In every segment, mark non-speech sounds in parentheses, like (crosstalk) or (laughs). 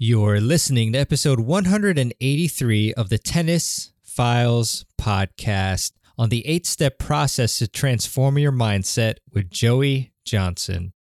You're listening to episode 183 of the Tennis Files podcast on the eight step process to transform your mindset with Joey Johnson.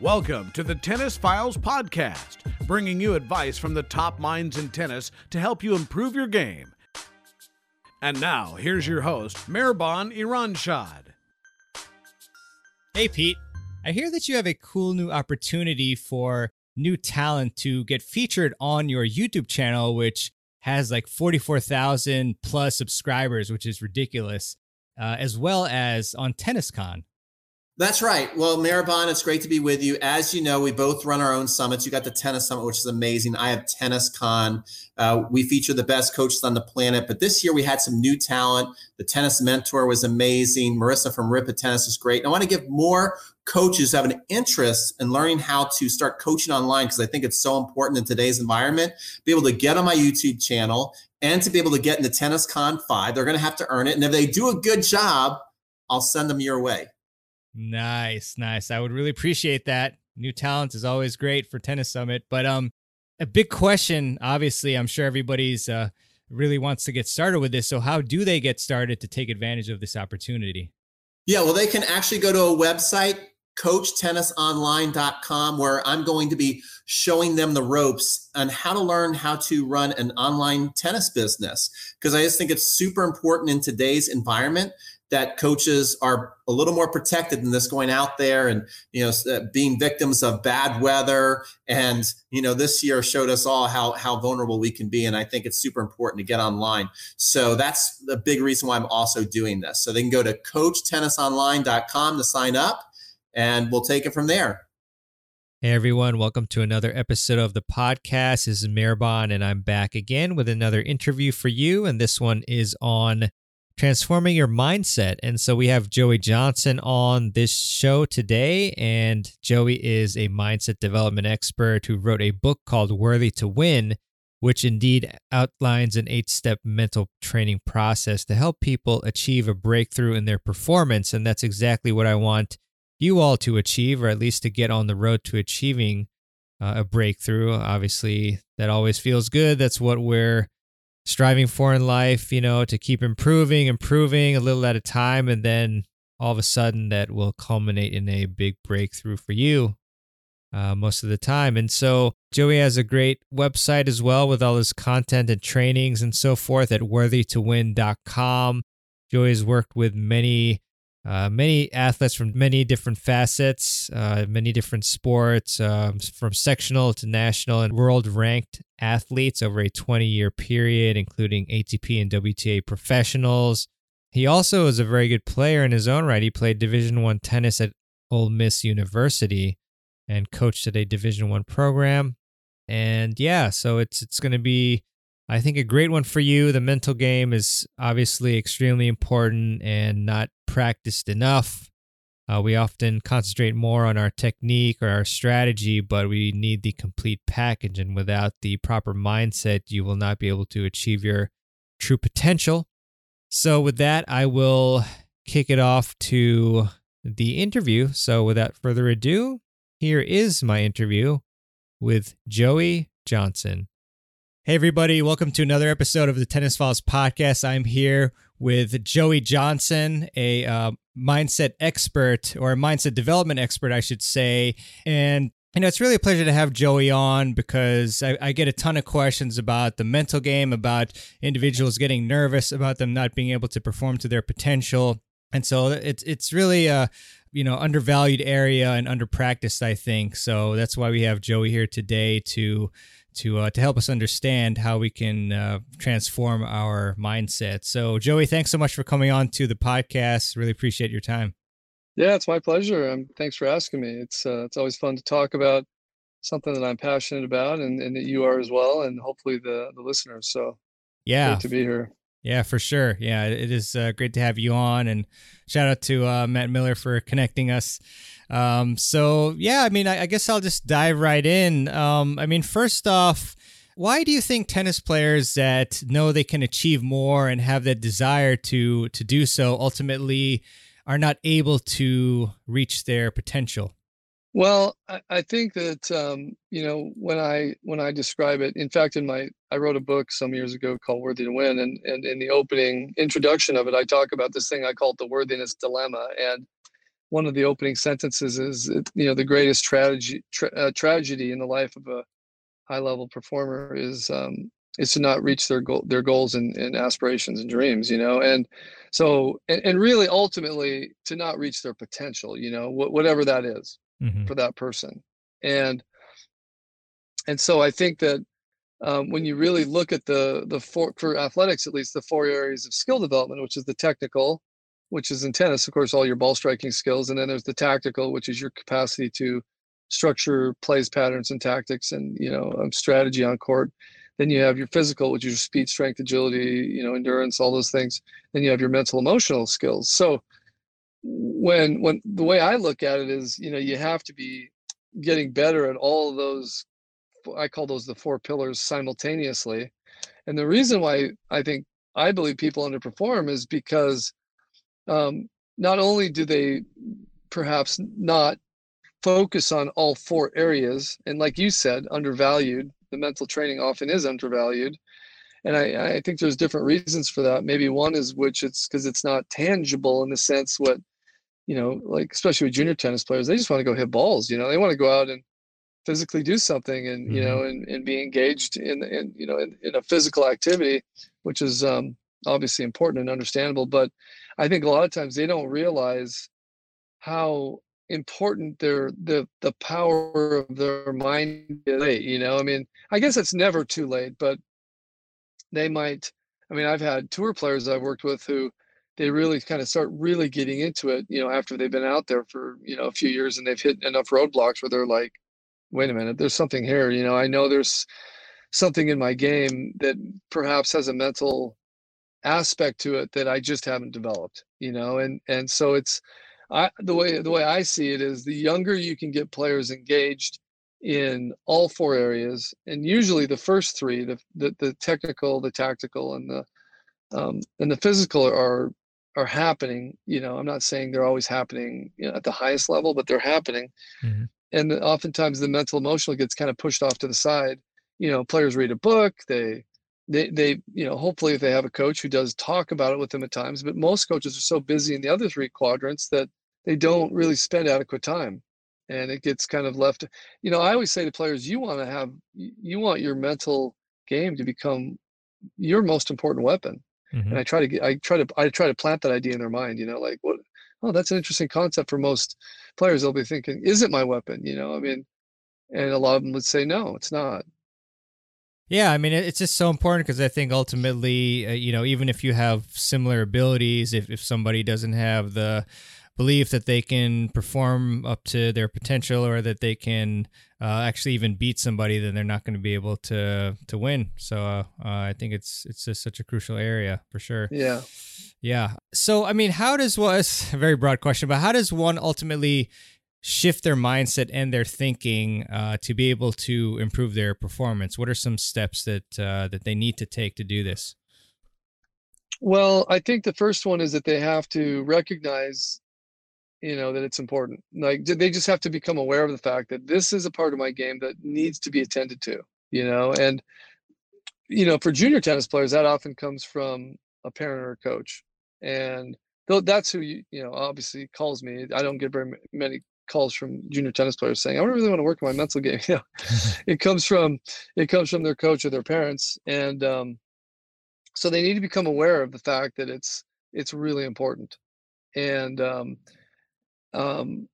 Welcome to the Tennis Files Podcast, bringing you advice from the top minds in tennis to help you improve your game. And now, here's your host, Mehrban Iranshad. Hey, Pete. I hear that you have a cool new opportunity for new talent to get featured on your YouTube channel, which has like 44,000 plus subscribers, which is ridiculous, uh, as well as on TennisCon. That's right. Well, Mehrban, it's great to be with you. As you know, we both run our own summits. You got the tennis summit, which is amazing. I have Tennis Con. Uh, we feature the best coaches on the planet. But this year we had some new talent. The tennis mentor was amazing. Marissa from Rippa Tennis is great. And I want to give more coaches have an interest in learning how to start coaching online because I think it's so important in today's environment. Be able to get on my YouTube channel and to be able to get into Tennis Con 5. They're going to have to earn it. And if they do a good job, I'll send them your way. Nice, nice. I would really appreciate that. New talent is always great for Tennis Summit, but um, a big question. Obviously, I'm sure everybody's uh really wants to get started with this. So, how do they get started to take advantage of this opportunity? Yeah, well, they can actually go to a website, coachtennisonline.com, where I'm going to be showing them the ropes on how to learn how to run an online tennis business. Because I just think it's super important in today's environment that coaches are a little more protected than this going out there and you know uh, being victims of bad weather and you know this year showed us all how how vulnerable we can be and i think it's super important to get online so that's the big reason why i'm also doing this so they can go to coachtennisonline.com to sign up and we'll take it from there Hey everyone, welcome to another episode of the podcast. This is Mehrban, and I'm back again with another interview for you. And this one is on transforming your mindset. And so we have Joey Johnson on this show today. And Joey is a mindset development expert who wrote a book called Worthy to Win, which indeed outlines an eight step mental training process to help people achieve a breakthrough in their performance. And that's exactly what I want you all to achieve, or at least to get on the road to achieving uh, a breakthrough. Obviously, that always feels good. That's what we're striving for in life, you know, to keep improving, improving a little at a time. And then all of a sudden that will culminate in a big breakthrough for you uh, most of the time. And so Joey has a great website as well with all his content and trainings and so forth at worthytowin.com. Joey has worked with many uh, many athletes from many different facets, uh, many different sports, um, from sectional to national and world ranked athletes over a 20 year period, including ATP and WTA professionals. He also is a very good player in his own right. He played Division One tennis at Ole Miss University and coached at a Division One program. And yeah, so it's it's going to be I think a great one for you. The mental game is obviously extremely important and not practiced enough. Uh, we often concentrate more on our technique or our strategy, but we need the complete package. And without the proper mindset, you will not be able to achieve your true potential. So, with that, I will kick it off to the interview. So, without further ado, here is my interview with Joey Johnson. Hey, everybody, welcome to another episode of the Tennis Files podcast. I'm here with Joey Johnson, a uh, mindset expert or a mindset development expert, I should say. And you know, it's really a pleasure to have Joey on because I, I, get a ton of questions about the mental game, about individuals getting nervous, about them not being able to perform to their potential. And so it's it's really a you know undervalued area and underpracticed, I think. So that's why we have Joey here today to to uh, to help us understand how we can uh, transform our mindset. So, Joey, thanks so much for coming on to the podcast. Really appreciate your time. Yeah, it's my pleasure. Um, thanks for asking me. It's uh, it's always fun to talk about something that I'm passionate about, and, and that you are as well, and hopefully the the listeners. So, Yeah. Great to be here. Yeah, for sure. Yeah, it is uh, great to have you on, and shout out to uh, Matt Miller for connecting us. Um, so yeah, I mean, I, I, guess I'll just dive right in. Um, I mean, first off, why do you think tennis players that know they can achieve more and have that desire to to do so ultimately are not able to reach their potential? Well, I, I think that um, you know when I when I describe it. In fact, in my I wrote a book some years ago called Worthy to Win, and and in the opening introduction of it, I talk about this thing I call the worthiness dilemma. And one of the opening sentences is, you know, the greatest tragedy tra- uh, tragedy in the life of a high level performer is um, is to not reach their goal their goals and, and aspirations and dreams. You know, and so and, and really ultimately to not reach their potential. You know, wh- whatever that is mm-hmm. for that person and and so i think that um, when you really look at the the four for athletics at least the four areas of skill development which is the technical which is in tennis of course all your ball striking skills and then there's the tactical which is your capacity to structure plays patterns and tactics and you know strategy on court. Then you have your physical which is your speed strength agility you know endurance all those things. Then you have your mental emotional skills. So when when the way I look at it is, you know, you have to be getting better at all of those. I call those the four pillars simultaneously, and the reason why I think I believe people underperform is because um, not only do they perhaps not focus on all four areas, and like you said, undervalued. The mental training often is undervalued, and I, I think there's different reasons for that. Maybe one is which it's because it's not tangible in the sense what you know, like especially with junior tennis players, they just want to go hit balls. You know, they want to go out and physically do something and you know mm-hmm. and, and be engaged in in you know in, in a physical activity, which is um, obviously important and understandable. But I think a lot of times they don't realize how important their the the power of their mind is. You know, I mean, I guess it's never too late, but they might. I mean, I've had tour players I've worked with who they really kind of start really getting into it, you know, after they've been out there for, you know, a few years and they've hit enough roadblocks where they're like, wait a minute, there's something here. You know, I know there's something in my game that perhaps has a mental aspect to it that I just haven't developed, you know, and and so it's I the way the way I see it is the younger you can get players engaged in all four areas, and usually the first three, the the, the technical, the tactical, and the um, and the physical are are happening you know i'm not saying they're always happening you know, at the highest level but they're happening mm-hmm. and oftentimes the mental emotional gets kind of pushed off to the side you know players read a book they they they you know hopefully if they have a coach who does talk about it with them at times but most coaches are so busy in the other three quadrants that they don't really spend adequate time and it gets kind of left you know i always say to players you want to have you want your mental game to become your most important weapon Mm-hmm. And I try to get, I try to, I try to plant that idea in their mind, you know, like what, oh, that's an interesting concept for most players. They'll be thinking, is it my weapon? You know, I mean, and a lot of them would say, no, it's not. Yeah, I mean, it's just so important because I think ultimately, uh, you know, even if you have similar abilities, if, if somebody doesn't have the belief that they can perform up to their potential or that they can uh, actually even beat somebody, then they're not going to be able to to win. So uh, I think it's it's just such a crucial area for sure. Yeah, yeah. So I mean, how does was (laughs) a very broad question, but how does one ultimately shift their mindset and their thinking uh, to be able to improve their performance? What are some steps that uh, that they need to take to do this? Well, I think the first one is that they have to recognize you know that it's important like they just have to become aware of the fact that this is a part of my game that needs to be attended to you know and you know for junior tennis players that often comes from a parent or a coach and though that's who you you know obviously calls me i don't get very many calls from junior tennis players saying i really want to work on my mental game. (laughs) You (laughs) know it comes from it comes from their coach or their parents and um so they need to become aware of the fact that it's it's really important. And um um,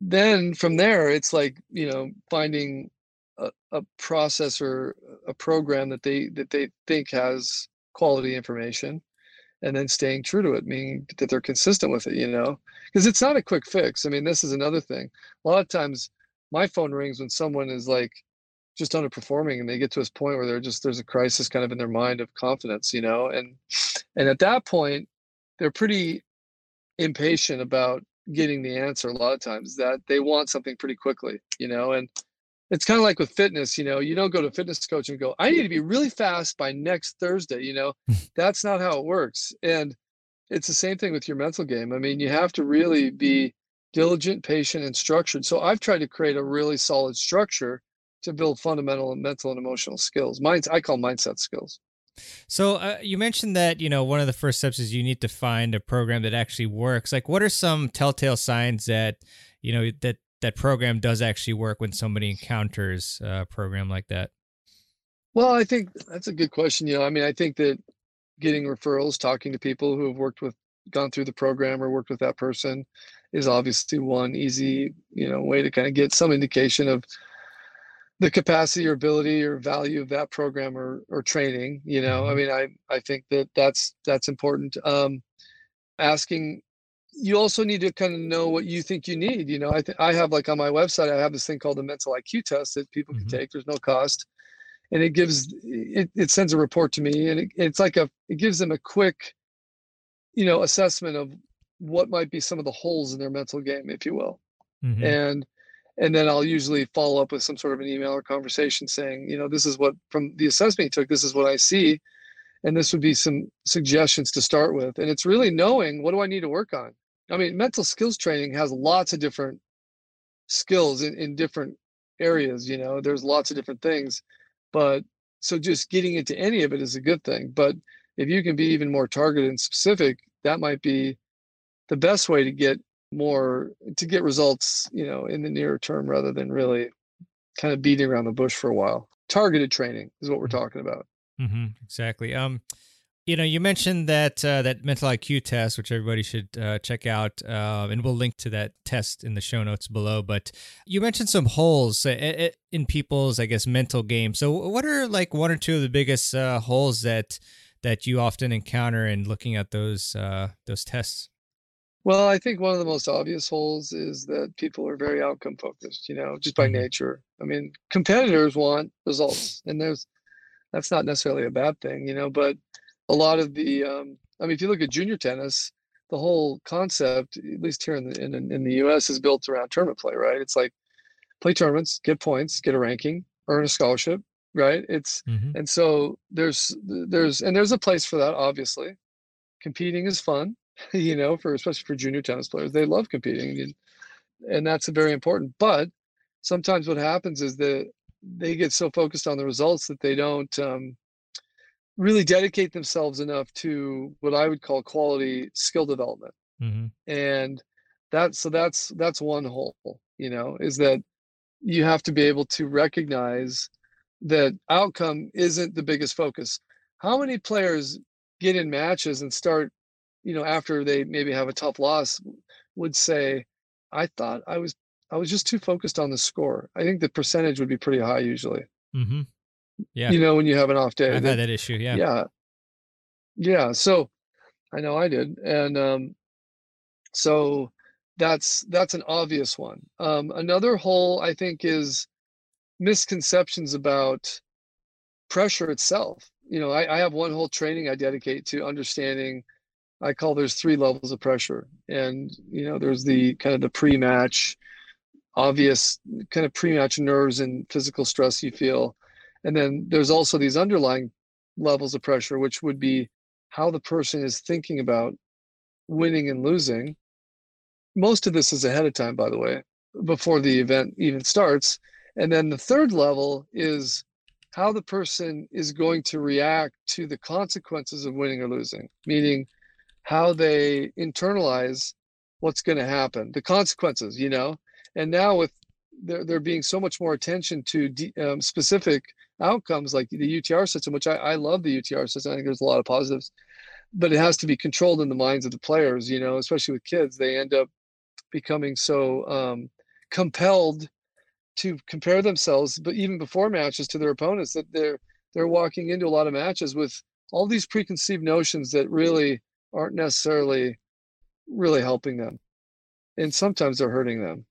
then from there it's like you know finding a, a process or a program that they that they think has quality information and then staying true to it meaning that they're consistent with it you know? Because it's not a quick fix. I mean this is another thing. A lot of times my phone rings when someone is like just underperforming and they get to this point where they're just there's a crisis kind of in their mind of confidence you know? And and at that point they're pretty impatient about getting the answer a lot of times that they want something pretty quickly you know? And it's kind of like with fitness you know you don't go to fitness coach and go i need to be really fast by next thursday you know (laughs) that's not how it works and it's the same thing with your mental game i mean you have to really be diligent patient and structured so i've tried to create a really solid structure to build fundamental and mental and emotional skills minds i call mindset skills so uh, you mentioned that you know one of the first steps is you need to find a program that actually works. Like, what are some telltale signs that you know that that program does actually work when somebody encounters a program like that? Well, I think that's a good question. You know, I mean, I think that getting referrals, talking to people who have worked with, gone through the program or worked with that person, is obviously one easy you know way to kind of get some indication of the capacity or ability or value of that program or, or training you know i mm-hmm. mean i i think that that's that's important um asking you also need to kind of know what you think you need you know i think i have like on my website i have this thing called the mental iq test that people can mm-hmm. take there's no cost and it gives it, it sends a report to me and it, it's like a it gives them a quick you know assessment of what might be some of the holes in their mental game if you will mm-hmm. and and then I'll usually follow up with some sort of an email or conversation saying, you know, this is what from the assessment you took, this is what I see, and this would be some suggestions to start with. And it's really knowing what do I need to work on. I mean, mental skills training has lots of different skills in, in different areas. You know, there's lots of different things, but so just getting into any of it is a good thing. But if you can be even more targeted and specific, that might be the best way to get more to get results, you know, in the near term rather than really kind of beating around the bush for a while. Targeted training is what we're mm-hmm. talking about. Mm-hmm, exactly. Um, you know, you mentioned that uh, that mental IQ test, which everybody should uh, check out, uh, and we'll link to that test in the show notes below. But you mentioned some holes uh, in people's, I guess, mental game. So, what are like one or two of the biggest uh, holes that that you often encounter in looking at those uh, those tests? Well, I think one of the most obvious holes is that people are very outcome focused, you know, just by mm-hmm. nature. I mean, competitors want results, and there's that's not necessarily a bad thing, you know, but a lot of the um, I mean, if you look at junior tennis, the whole concept, at least here in the in, in the US, is built around tournament play, right? It's like play tournaments, get points, get a ranking, earn a scholarship, right? It's mm-hmm. and so there's there's and there's a place for that, obviously. Competing is fun (laughs) you know, for especially for junior tennis players, they love competing, and, and that's very important. But sometimes what happens is that they get so focused on the results that they don't um, really dedicate themselves enough to what I would call quality skill development. Mm-hmm. And that so that's that's one hole, you know, is that you have to be able to recognize that outcome isn't the biggest focus. How many players get in matches and start you know, after they maybe have a tough loss, would say, I thought I was I was just too focused on the score. I think the percentage would be pretty high usually. Mm-hmm. Yeah. You know, when you have an off day. I've had that issue. Yeah. Yeah. Yeah. So I know I did. And um so that's that's an obvious one. Um another hole I think is misconceptions about pressure itself. You know, I, I have one whole training I dedicate to understanding I call there's three levels of pressure. And, you know, there's the kind of the pre match, obvious kind of pre match nerves and physical stress you feel. And then there's also these underlying levels of pressure, which would be how the person is thinking about winning and losing. Most of this is ahead of time, by the way, before the event even starts. And then the third level is how the person is going to react to the consequences of winning or losing, meaning how they internalize what's going to happen, the consequences, you know. And now with there there being so much more attention to de, um, specific outcomes like the UTR system, which I, I love the UTR system. I think there's a lot of positives, but it has to be controlled in the minds of the players, you know, especially with kids. They end up becoming so um, compelled to compare themselves, but even before matches to their opponents, that they're they're walking into a lot of matches with all these preconceived notions that really aren't necessarily really helping them and sometimes they're hurting them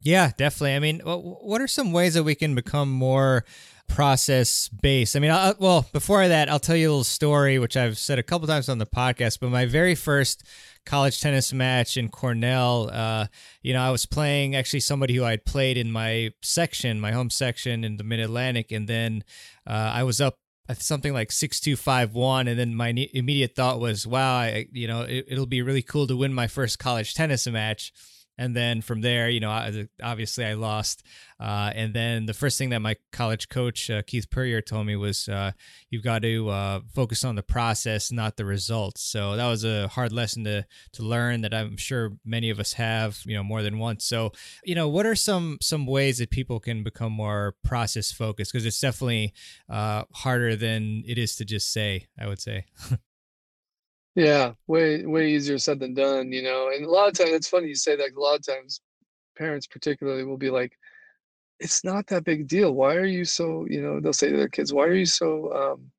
Yeah, definitely. I mean, what are some ways that we can become more process based? I mean, I'll, well, before that, I'll tell you a little story, which I've said a couple times on the podcast, but my very first college tennis match in Cornell, uh, you know, I was playing actually somebody who I had played in my section, my home section in the Mid Atlantic, and then uh, I was up at something like 6251 and then my immediate thought was wow I, you know it, it'll be really cool to win my first college tennis match and then from there, you know, obviously I lost. Uh, and then the first thing that my college coach uh, Keith Puryear told me was, uh, "You've got to uh, focus on the process, not the results." So that was a hard lesson to to learn that I'm sure many of us have, you know, more than once. So, you know, what are some some ways that people can become more process focused? Because it's definitely uh, harder than it is to just say. I would say. (laughs) Yeah, way way easier said than done, you know. And a lot of times, it's funny you say that. A lot of times, parents particularly will be like, "It's not that big deal. Why are you so?" You know, they'll say to their kids, "Why are you so um,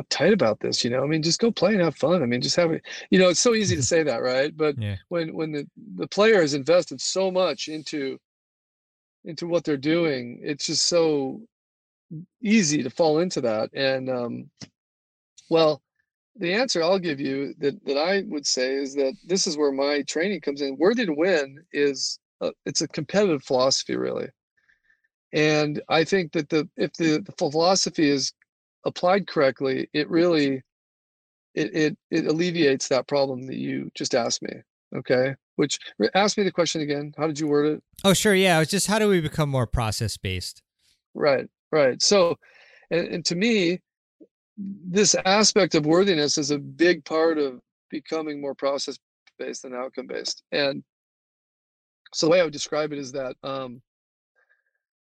uptight about this?" You know, I mean, just go play and have fun. I mean, just have it. You know, it's so easy to (laughs) say that, right? But yeah. when when the the player has invested so much into into what they're doing, it's just so easy to fall into that. And um, well the answer I'll give you that, that I would say is that this is where my training comes in. Worthy to win is a, it's a competitive philosophy, really, and I think that the if the, the philosophy is applied correctly, it really it, it it alleviates that problem that you just asked me. Okay, which ask me the question again. How did you word it? Oh, sure. Yeah, it's just how do we become more process based? Right, right. So, and, and to me, this aspect of worthiness is a big part of becoming more process based than outcome based. And so the way I would describe it is that um,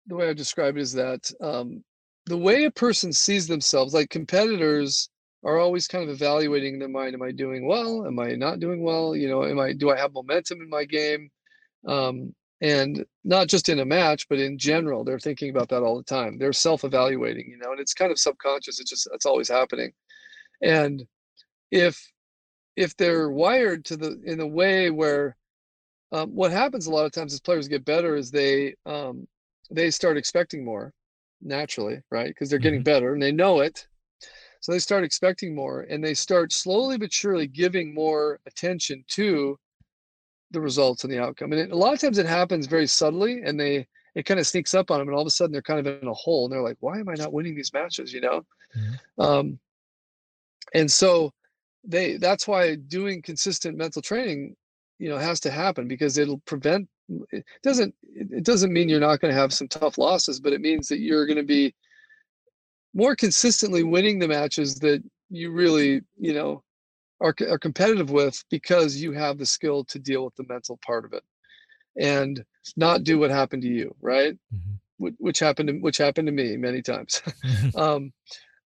the way I would describe it is that um, the way a person sees themselves, like competitors are always kind of evaluating in their mind, am I doing well? Am I not doing well? You know, am I do I have momentum in my game? Um, and not just in a match but in general they're thinking about that all the time. They're self-evaluating you know and it's kind of subconscious it's just it's always happening. And if if they're wired to the in a way where um, what happens a lot of times as players get better is they um, they start expecting more naturally right? Because they're getting mm-hmm. better and they know it. So they start expecting more and they start slowly but surely giving more attention to the results and the outcome. And it, a lot of times it happens very subtly and they it kind of sneaks up on them and all of a sudden they're kind of in a hole and they're like, why am I not winning these matches? You know? Mm-hmm. Um, and so they that's why doing consistent mental training, you know, has to happen because it'll prevent it doesn't it doesn't mean you're not going to have some tough losses, but it means that you're going to be more consistently winning the matches that you really, you know, are, are competitive with because you have the skill to deal with the mental part of it and not do what happened to you right? Mm-hmm. which happened to, which happened to me many times. (laughs) (laughs) Um,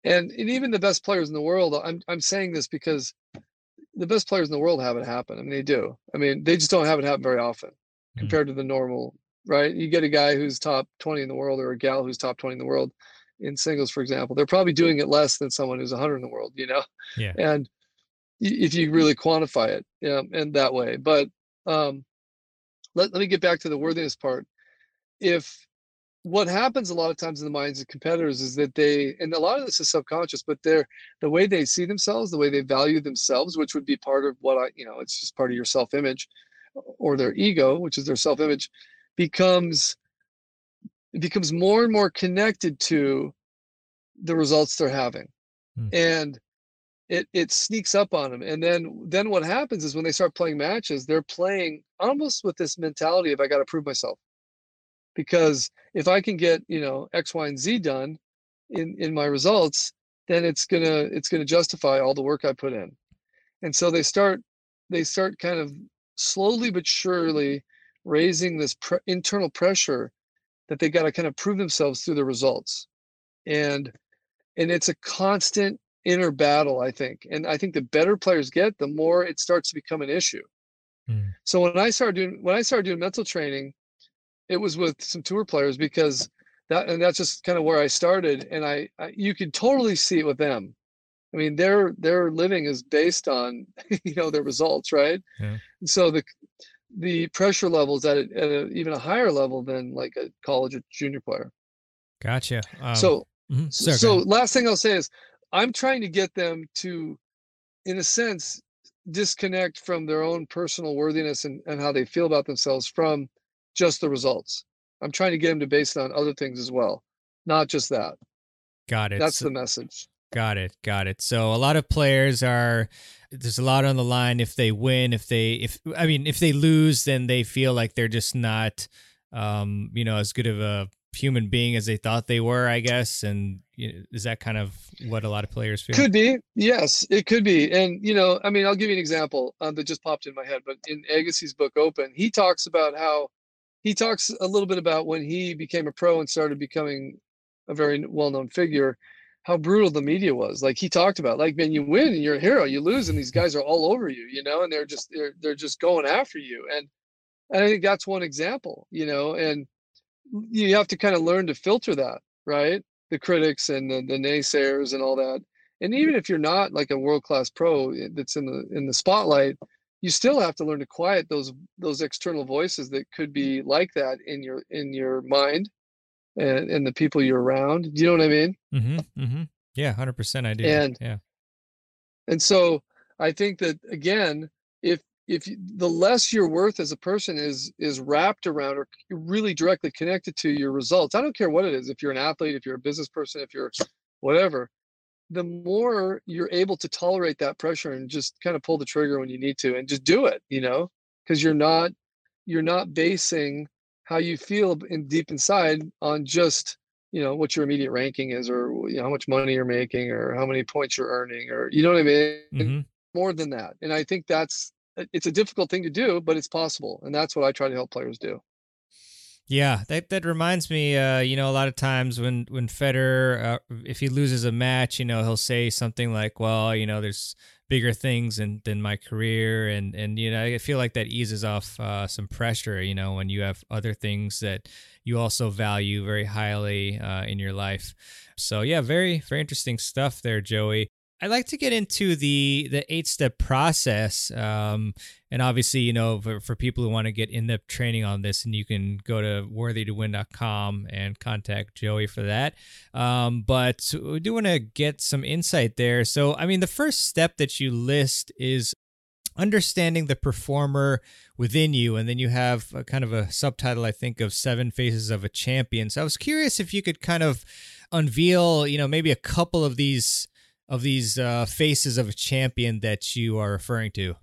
and, and even the best players in the world I'm, I'm saying this because the best players in the world have it happen i mean they do. I mean they just don't have it happen very often mm-hmm. compared to the normal right? You get a guy who's top 20 in the world or a gal who's top 20 in the world in singles for example they're probably doing it less than someone who's 100 in the world you know? Yeah. And if you really quantify it yeah, in that way. But um, let, let me get back to the worthiness part. If what happens a lot of times in the minds of competitors is that they, and a lot of this is subconscious, but they're the way they see themselves, the way they value themselves, which would be part of what I, you know, it's just part of your self image or their ego, which is their self image, becomes it becomes more and more connected to the results they're having. Hmm. And it it sneaks up on them and then then what happens is when they start playing matches they're playing almost with this mentality of i got to prove myself. Because if i can get you know x y and z done in in my results then it's gonna it's gonna justify all the work i put in. And so they start they start kind of slowly but surely raising this pre- internal pressure that they got to kind of prove themselves through the results. And and it's a constant inner battle, I think. And I think the better players get, the more it starts to become an issue. Mm. So when I started doing when I started doing mental training, it was with some tour players because that and that's just kind of where I started. And I, I you could totally see it with them. I mean, their their living is based on (laughs) you know their results, right? Yeah. so the the pressure levels at, a, at a, even a higher level than like a college or junior player. Gotcha. Um, so, mm-hmm. Sorry, so last thing I'll say is I'm trying to get them to, in a sense, disconnect from their own personal worthiness and, and how they feel about themselves from just the results. I'm trying to get them to base it on other things as well, not just that. Got it. That's so, the message. Got it. Got it. So a lot of players are there's a lot on the line if they win, if they if I mean if they lose then they feel like they're just not um you know as good of a human being as they thought they were, I guess. And you know, is that kind of what a lot of players feel? Could be. Yes, it could be. And, you know, I mean, I'll give you an example uh, that just popped in my head. But in Agassi's book, Open, he talks about how he talks a little bit about when he became a pro and started becoming a very well known figure, how brutal the media was. Like he talked about, like, man, you win and you're a hero, you lose, and these guys are all over you, you know, and they're just they're they're just going after you. And, and I think that's one example, you know, and you have to kind of learn to filter that, right? The critics and the, the naysayers and all that. And even if you're not like a world class pro eh, that's in the in the spotlight, you still have to learn to quiet those those external voices that could be like that in your in your mind and, and the people you're around. Do you know what I mean? Mm-hmm, mm-hmm. Yeah, hundred percent. I do. And yeah, and so I think that again, if if you, the less your worth as a person is is wrapped around or really directly connected to your results. I don't care what it is if you're an athlete if you're a business person if you're whatever the more you're able to tolerate that pressure and just kind of pull the trigger when you need to and just do it you know? Because you're not you're not basing how you feel in deep inside on just you know what your immediate ranking is or you know, how much money you're making or how many points you're earning or you know what i mean? Mm-hmm. more than that and i think that's it's a difficult thing to do, but it's possible, and that's what I try to help players do. Yeah, that that reminds me. Uh, you know, a lot of times when when Federer, uh, if he loses a match, you know, he'll say something like, "Well, you know, there's bigger things than than my career," and and you know, I feel like that eases off uh, some pressure. You know, when you have other things that you also value very highly uh, in your life. So yeah, very very interesting stuff there, Joey. I'd like to get into the the eight step process, um, and obviously, you know, for, for people who want to get in depth training on this, and you can go to worthytowin.com and contact Joey for that. Um, but we do want to get some insight there. So, I mean, the first step that you list is understanding the performer within you and then you have a kind of a subtitle i think of seven faces of a champion so i was curious if you could kind of unveil you know maybe a couple of these of these uh, faces of a champion that you are referring to?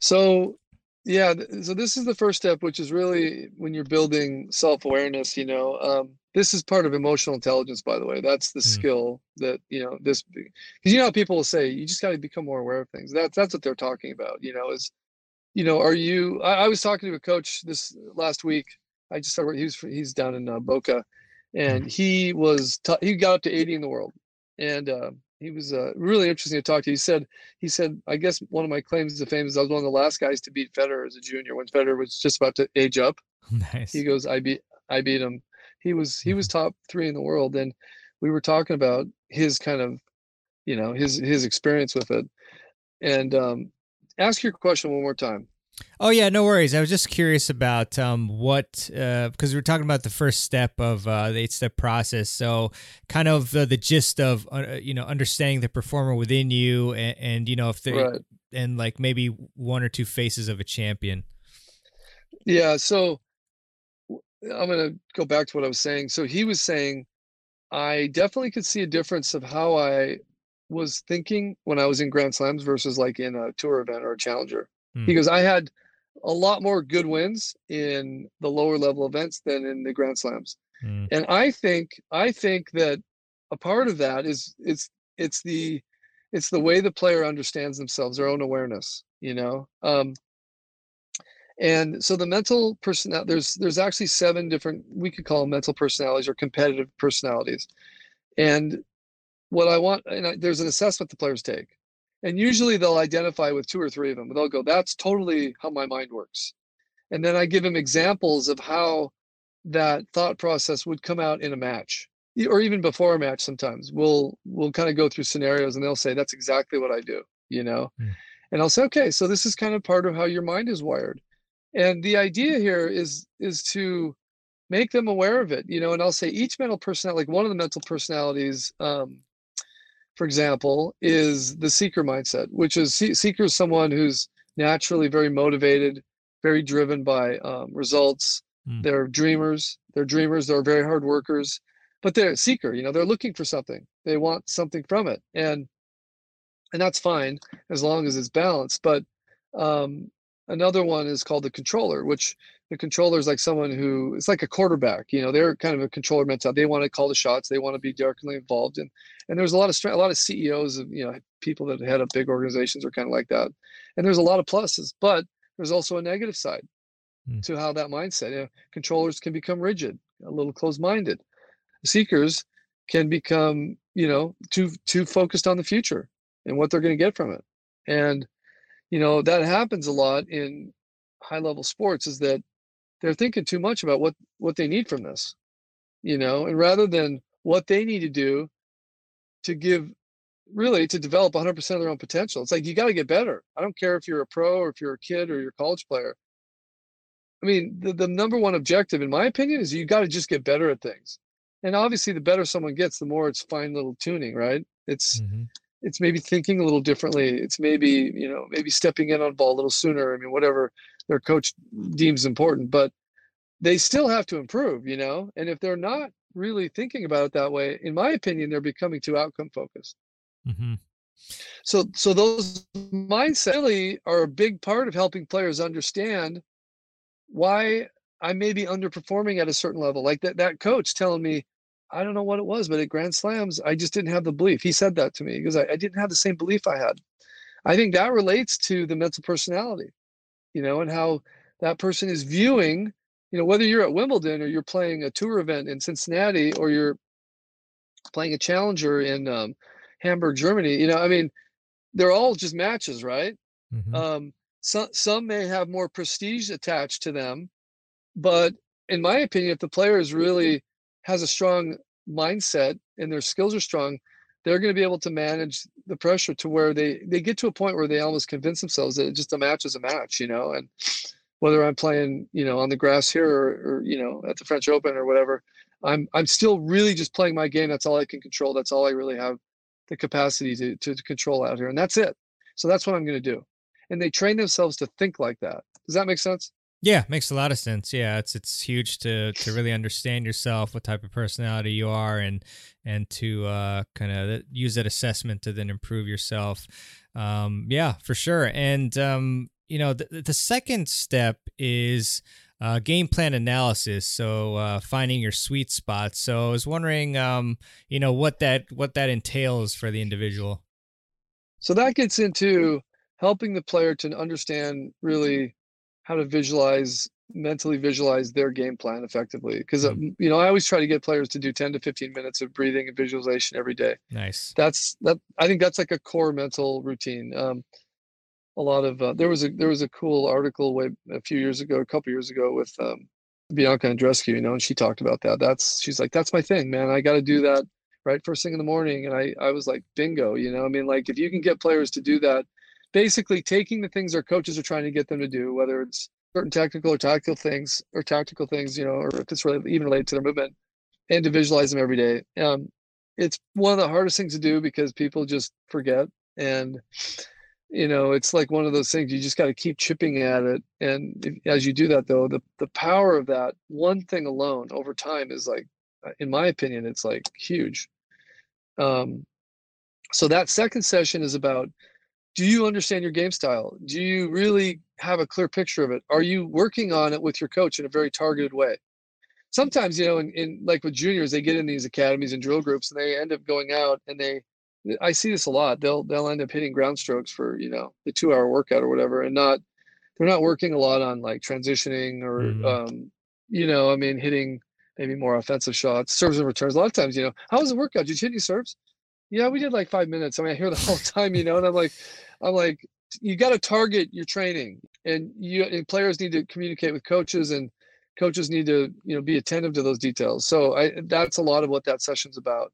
So, yeah, so this is the first step, which is really when you're building self awareness. You know, um, this is part of emotional intelligence, by the way. That's the mm. skill that you know this because you know how people will say you just got to become more aware of things. That's that's what they're talking about. You know, is you know, are you? I, I was talking to a coach this last week. I just started. He was he's down in uh, Boca, and mm. he was t- he got up to 80 in the world, and uh, he was uh, really interesting to talk to. He said, he said, I guess one of my claims to fame is I was one of the last guys to beat Federer as a junior when Federer was just about to age up. (laughs) Nice. He goes, I beat, I beat him. He was, he was mm-hmm. top three in the world, and we were talking about his kind of, you know, his his experience with it. And um, ask your question one more time. Oh yeah, no worries. I was just curious about um, what uh, because we are talking about the first step of uh, the eight step process. So kind of the, the gist of uh, you know understanding the performer within you, and, and you know if they right. and like maybe one or two faces of a champion. Yeah. So I'm gonna go back to what I was saying. So he was saying, I definitely could see a difference of how I was thinking when I was in Grand Slams versus like in a tour event or a challenger because I had a lot more good wins in the lower level events than in the Grand Slams. Hmm. And I think I think that a part of that is it's it's the it's the way the player understands themselves, their own awareness, you know. Um, and so the mental personality there's there's actually seven different we could call them mental personalities or competitive personalities. And what I want, and I, there's an assessment the players take. And usually they'll identify with two or three of them. They'll go, that's totally how my mind works. And then I give them examples of how that thought process would come out in a match or even before a match sometimes we'll we'll kind of go through scenarios and they'll say that's exactly what i do you know mm. and i'll say okay so this is kind of part of how your mind is wired and the idea here is is to make them aware of it you know and i'll say each mental personality like one of the mental personalities um, for example is the seeker mindset which is seeker is someone who's naturally very motivated very driven by um, results. Mm. they're dreamers. They're dreamers. They're very hard workers. But they're seeker you know they're looking for something. They want something from it. And and that's fine as long as it's balanced. But um, another one is called the controller which the controller is like someone who it's like a quarterback you know they're kind of a controller mentality they want to call the shots they want to be directly involved and and there's a lot of a lot of ceos of you know people that head up big organizations are kind of like that and there's a lot of pluses but there's also a negative side mm. to how that mindset you know, controllers can become rigid a little closed-minded seekers can become you know too too focused on the future and what they're going to get from it and you know that happens a lot in high level sports is that they're thinking too much about what what they need from this you know and rather than what they need to do to give really to develop 100% of their own potential it's like you got to get better. I don't care if you're a pro or if you're a kid or you're a college player. I mean the, the number one objective in my opinion is you got to just get better at things. And obviously the better someone gets the more it's fine little tuning right? It's mm-hmm. it's maybe thinking a little differently. It's maybe you know maybe stepping in on ball a little sooner. I mean whatever their coach deems important but they still have to improve you know? And if they're not really thinking about it that way in my opinion they're becoming too outcome focused. Mm-hmm. so so those mindset really are a big part of helping players understand why i may be underperforming at a certain level. Like that that coach telling me i don't know what it was but at grand slams i just didn't have the belief. He said that to me because I, I didn't have the same belief i had. I think that relates to the mental personality you know, and how that person is viewing, you know, whether you're at Wimbledon or you're playing a tour event in Cincinnati or you're playing a challenger in um, Hamburg, Germany, you know, I mean, they're all just matches, right? Mm-hmm. Um, some some may have more prestige attached to them, but in my opinion, if the player is really has a strong mindset and their skills are strong, they're going to be able to manage the pressure to where they they get to a point where they almost convince themselves that just a match is a match, you know. And whether I'm playing, you know, on the grass here or, or you know at the French Open or whatever, I'm I'm still really just playing my game. That's all I can control. That's all I really have the capacity to to, to control out here, and that's it. So that's what I'm going to do. And they train themselves to think like that. Does that make sense? Yeah, makes a lot of sense. Yeah, it's it's huge to to really understand yourself, what type of personality you are, and and to uh, kind of use that assessment to then improve yourself. Um, yeah, for sure. And um, you know, the the second step is uh, game plan analysis. So uh, finding your sweet spot. So I was wondering, um, you know, what that what that entails for the individual. So that gets into helping the player to understand really how to visualize mentally visualize their game plan effectively because mm-hmm. you know i always try to get players to do 10 to 15 minutes of breathing and visualization every day. Nice. That's that i think that's like a core mental routine um, a lot of uh, there was a there was a cool article way a few years ago a couple years ago with um, bianca andreescu you know and she talked about that. That's she's like that's my thing man. I got to do that right first thing in the morning. And i i was like bingo you know i mean like if you can get players to do that basically taking the things our coaches are trying to get them to do, whether it's certain technical or tactical things or tactical things, you know, or if it's really even related to their movement, and to visualize them every day. Um, it's one of the hardest things to do because people just forget, and you know, it's like one of those things you just got to keep chipping at it. And if, as you do that, though, the the power of that one thing alone over time is like, uh, in my opinion, it's like huge. Um, so that second session is about do you understand your game style? Do you really have a clear picture of it? Are you working on it with your coach in a very targeted way? Sometimes, you know, in, in like with juniors, they get in these academies and drill groups and they end up going out and they I see this a lot. They'll they'll end up hitting ground strokes for, you know, the two hour workout or whatever and not they're not working a lot on like transitioning or mm-hmm. um, you know, I mean hitting maybe more offensive shots, serves and returns. A lot of times, you know, how was the workout? Did you hit any serves? Yeah, we did like five minutes. I mean, I hear the whole (laughs) time, you know, and I'm like, I'm like, you got to target your training, and you and players need to communicate with coaches, and coaches need to, you know, be attentive to those details. So I, that's a lot of what that session's about.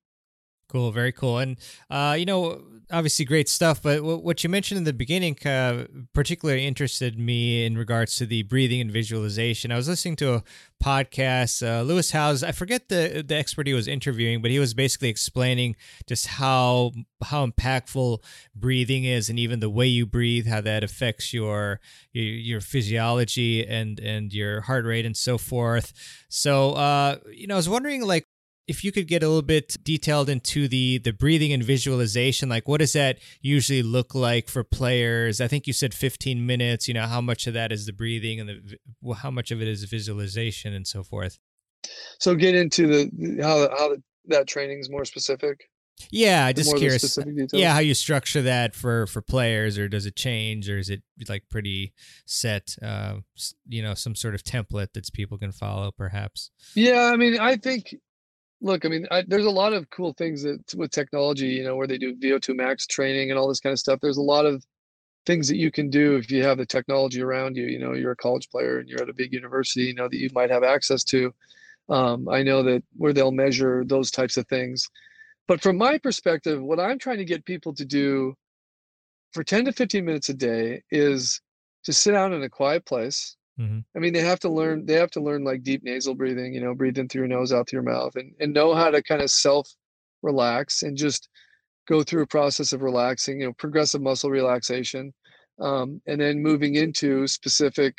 Cool, very cool. And uh, you know, obviously great stuff. But what you mentioned in the beginning uh, particularly interested me in regards to the breathing and visualization. I was listening to a podcast. Uh, Lewis Howes, I forget the the expert he was interviewing, but he was basically explaining just how how impactful breathing is, and even the way you breathe, how that affects your your, your physiology and and your heart rate and so forth. So, uh, you know, I was wondering, like, if you could get a little bit detailed into the the breathing and visualization like what does that usually look like for players? I think you said 15 minutes you know how much of that is the breathing and the well, how much of it is visualization and so forth? So get into the how how that training is more specific? Yeah I just curious yeah how you structure that for for players or does it change or is it like pretty set uh you know some sort of template that people can follow perhaps? Yeah i mean i think look, I mean, I, there's a lot of cool things that with technology, you know, where they do VO2 max training and all this kind of stuff. There's a lot of things that you can do if you have the technology around you. You know, you're a college player and you're at a big university, you know, that you might have access to. Um, I know that where they'll measure those types of things. But from my perspective, what I'm trying to get people to do for 10 to 15 minutes a day is to sit down in a quiet place Mm-hmm. I mean, they have to learn. They have to learn like deep nasal breathing. You know, breathe in through your nose, out through your mouth, and and know how to kind of self relax and just go through a process of relaxing. You know, progressive muscle relaxation, um, and then moving into specific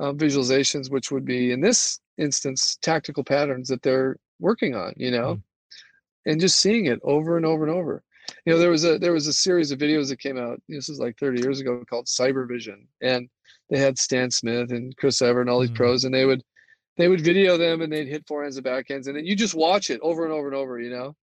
uh, visualizations, which would be in this instance tactical patterns that they're working on. You know, mm-hmm. and just seeing it over and over and over. You know, there was a there was a series of videos that came out. This is like 30 years ago called Cyber Vision, and they had Stan Smith and Chris Evert and all these mm-hmm. pros, and they would they would video them and they'd hit forehands and backhands, and then you just watch it over and over and over, you know.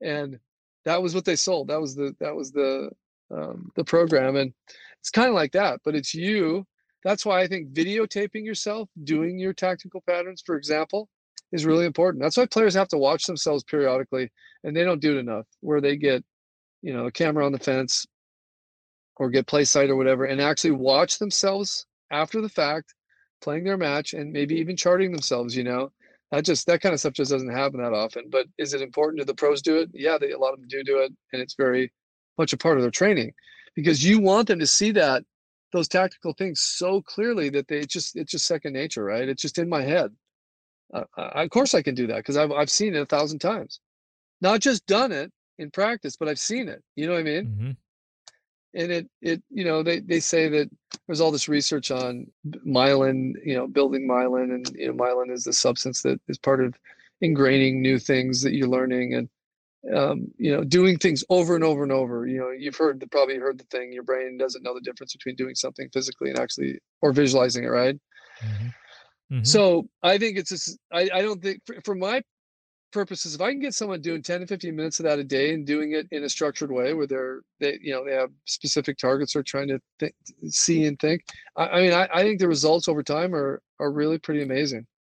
And that was what they sold. That was the that was the um, the program, and it's kind of like that, but it's you. That's why I think videotaping yourself doing your tactical patterns, for example, is really important. That's why players have to watch themselves periodically, and they don't do it enough. Where they get, you know, a camera on the fence, or get PlaySight or whatever and actually watch themselves after the fact playing their match and maybe even charting themselves you know? That just that kind of stuff just doesn't happen that often but is it important? Do the pros do it? Yeah they, a lot of them do do it and it's very much a part of their training because you want them to see that those tactical things so clearly that they just it's just second nature right? It's just in my head. Uh, I, of course i can do that because I've, I've seen it a thousand times. Not just done it in practice but i've seen it you know what i mean? Mm-hmm and it it you know they they say that there's all this research on myelin you know building myelin and you know myelin is the substance that is part of ingraining new things that you're learning and um, you know doing things over and over and over you know you've heard the probably heard the thing your brain doesn't know the difference between doing something physically and actually or visualizing it right mm-hmm. Mm-hmm. so i think it's just I, I don't think for, for my purposes, if I can get someone doing 10 to 15 minutes of that a day and doing it in a structured way where they're, they, you know, they have specific targets they're trying to think, see and think. I, I mean, I, I think the results over time are, are really pretty amazing.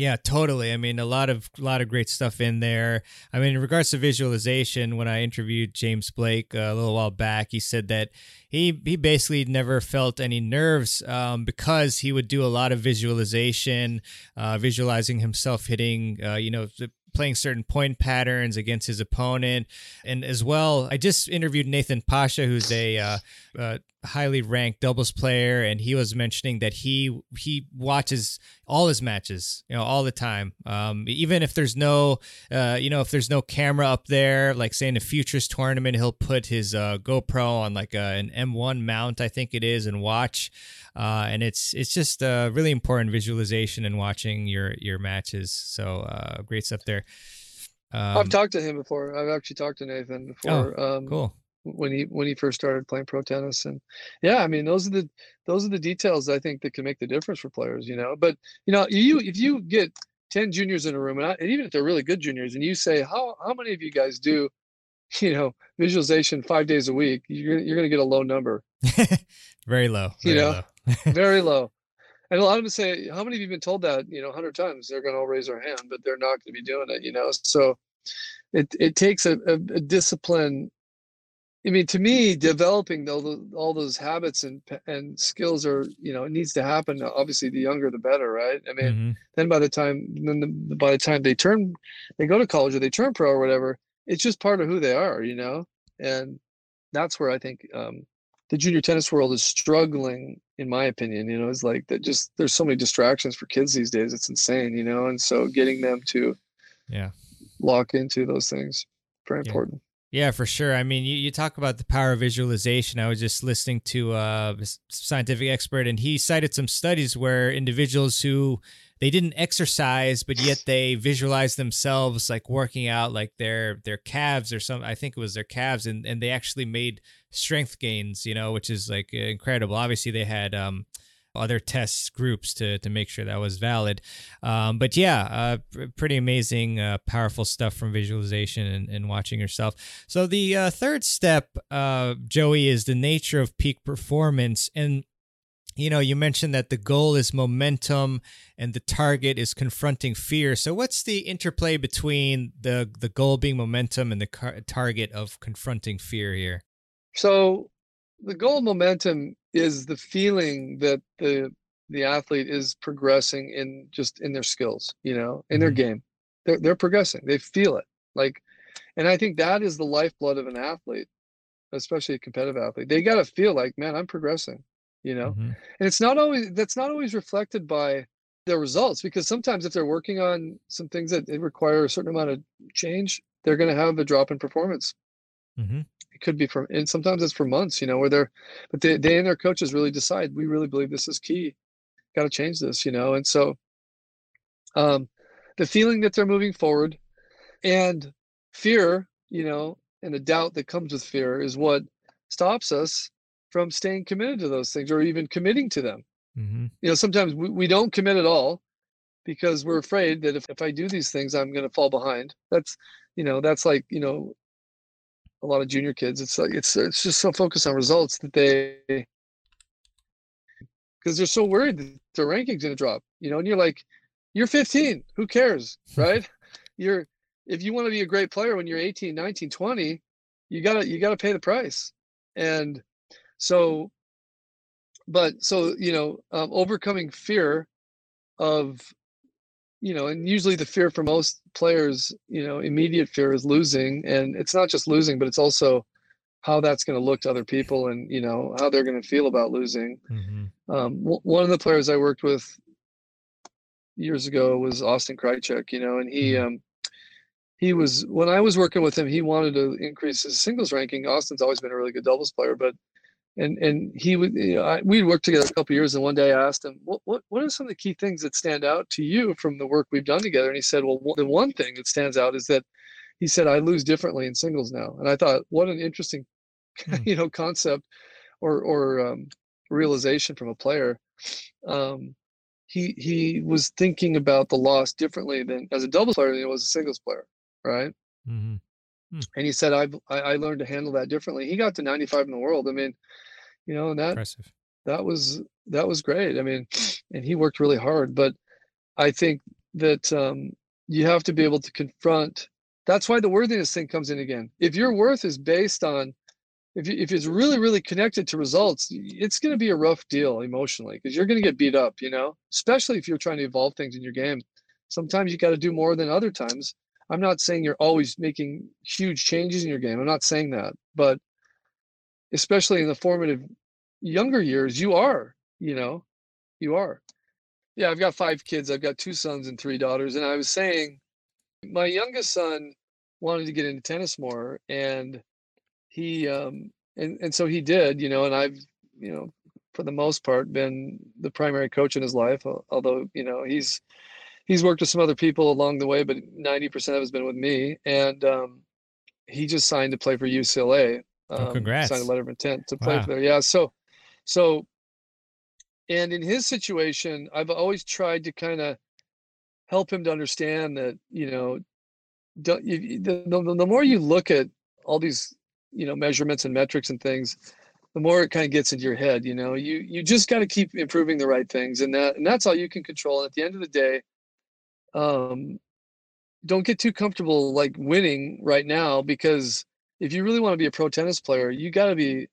Yeah, totally. I mean, a lot of a lot of great stuff in there. I mean, in regards to visualization, when I interviewed James Blake uh, a little while back, he said that he he basically never felt any nerves um, because he would do a lot of visualization, uh, visualizing himself hitting, uh, you know, playing certain point patterns against his opponent. And as well, I just interviewed Nathan Pasha, who's a uh, uh, highly ranked doubles player, and he was mentioning that he he watches all his matches, you know, all the time. Um, even if there's no, uh, you know, if there's no camera up there, like say in a futures tournament, he'll put his uh, GoPro on like a, an M1 mount, I think it is, and watch. Uh, and it's it's just a really important visualization and watching your your matches. So uh, great stuff there. Um, I've talked to him before. I've actually talked to Nathan before. Oh, um, cool when he when he first started playing pro tennis and yeah i mean those are the those are the details i think that can make the difference for players you know but you know you if you get 10 juniors in a room and, I, and even if they're really good juniors and you say how how many of you guys do (laughs) you know visualization five days a week? You're, you're going to get a low number. (laughs) Very low very you know? low. (laughs) very low. And a lot of them say how many of you been told that you know 100 times? They're going to all raise their hand but they're not going to be doing it you know? So it, it takes a, a, a discipline I mean, to me, developing all, the, all those habits and and skills are, you know, it needs to happen. Obviously, the younger the better, right? I mean, mm-hmm. then by the time then the, by the time they turn, they go to college or they turn pro or whatever, it's just part of who they are, you know. And that's where I think um, the junior tennis world is struggling, in my opinion. You know, it's like that. Just there's so many distractions for kids these days. It's insane, you know. And so getting them to, yeah, lock into those things very yeah. important. Yeah, for sure. I mean, you, you talk about the power of visualization. I was just listening to a scientific expert, and he cited some studies where individuals who they didn't exercise, but yet they visualized themselves like working out, like their their calves or some. I think it was their calves, and and they actually made strength gains. You know, which is like incredible. Obviously, they had um, other test groups to to make sure that was valid. Um, but yeah, uh, pretty amazing, uh, powerful stuff from visualization and, and watching yourself. So the uh, third step, uh, Joey, is the nature of peak performance and. You know, you mentioned that the goal is momentum and the target is confronting fear. So, what's the interplay between the the goal being momentum and the car- target of confronting fear here? So, the goal momentum is the feeling that the the athlete is progressing in just in their skills, you know, in their mm-hmm. game. They're they're progressing. They feel it. Like and I think that is the lifeblood of an athlete, especially a competitive athlete. They got to feel like, man, I'm progressing, you know. Mm-hmm. And it's not always that's not always reflected by their results because sometimes if they're working on some things that require a certain amount of change, they're going to have a drop in performance. Mm-hmm. It could be for and sometimes it's for months you know where they're but they, they and their coaches really decide we really believe this is key. Got to change this you know and so um the feeling that they're moving forward and fear you know and the doubt that comes with fear is what stops us from staying committed to those things or even committing to them. Mm-hmm. you know sometimes we, we don't commit at all because we're afraid that if, if i do these things i'm going to fall behind. That's you know that's like you know a lot of junior kids. It's like it's it's just so focused on results that they because they're so worried that their ranking's gonna drop. You know, and you're like, you're 15. Who cares, (laughs) right? you're if you want to be a great player when you're 18, 19, 20, you gotta you gotta pay the price. And so, but so you know, um, overcoming fear of you know, and usually the fear for most players, you know, immediate fear is losing. And it's not just losing, but it's also how that's going to look to other people and, you know, how they're going to feel about losing. Mm-hmm. Um, w- one of the players I worked with years ago was Austin Krajicek, you know, and he, mm-hmm. um, he was when I was working with him, he wanted to increase his singles ranking. Austin's always been a really good doubles player, but and and he would you know, I, we'd worked together a couple years and one day i asked him what, what what are some of the key things that stand out to you from the work we've done together and he said well the one thing that stands out is that he said i lose differently in singles now and i thought what an interesting (laughs) mm. you know concept or or um, realization from a player um, he he was thinking about the loss differently than as a doubles player than he was a singles player right mm-hmm. Hmm. And he said, I've, I, I learned to handle that differently. He got to 95 in the world. I mean, you know, and that, Impressive. that was, that was great. I mean, and he worked really hard, but I think that um, you have to be able to confront. That's why the worthiness thing comes in again. If your worth is based on, if, you, if it's really, really connected to results, it's going to be a rough deal emotionally because you're going to get beat up, you know, especially if you're trying to evolve things in your game. Sometimes you got to do more than other times I'm not saying you're always making huge changes in your game. I'm not saying that, but especially in the formative younger years, you are, you know, you are. Yeah, I've got five kids. I've got two sons and three daughters. And I was saying, my youngest son wanted to get into tennis more, and he, um, and and so he did, you know. And I've, you know, for the most part, been the primary coach in his life. Although, you know, he's he's worked with some other people along the way, but ninety percent of it has been with me. And um, he just signed to play for UCLA. Oh, um, oh, congrats! Signed a letter of intent to play wow. for there. Yeah. So, so, and in his situation, I've always tried to kind of help him to understand that you know, don't, you, the, the the more you look at all these you know measurements and metrics and things, the more it kind of gets into your head. You know, you you just got to keep improving the right things, and that and that's all you can control. And at the end of the day, um, don't get too comfortable like winning right now because if you really want to be a pro tennis player, you got to be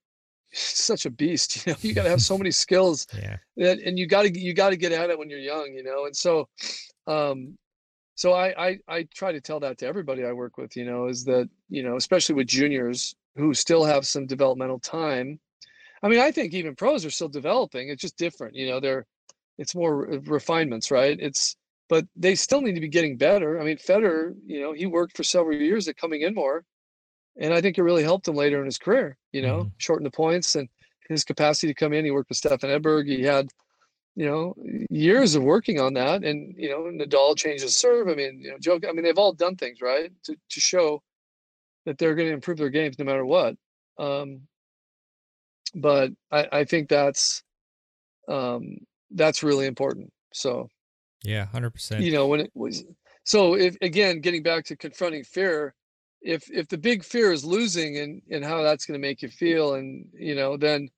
such a beast. (laughs) You know, you got to have so (laughs) many skills. Yeah. That, and you got to you got to get at it when you're young. You know, and so, um, so I, I I try to tell that to everybody I work with. You know, is that you know, especially with juniors who still have some developmental time. I mean, I think even pros are still developing. It's just different. You know, they're it's more refinements, right? It's but they still need to be getting better. I mean, Federer, you know, he worked for several years at coming in more, and I think it really helped him later in his career. You know, mm-hmm. shorten the points and his capacity to come in. He worked with Stefan Edberg. He had, you know, years of working on that, and you know, Nadal changed his serve. I mean, you know, Joe. I mean, they've all done things right to to show that they're going to improve their games no matter what. Um, but I, I think that's um, that's really important. So yeah, hundred percent. You know, when it was so if again getting back to confronting fear, if if the big fear is losing and and how that's going to make you feel, and you know, then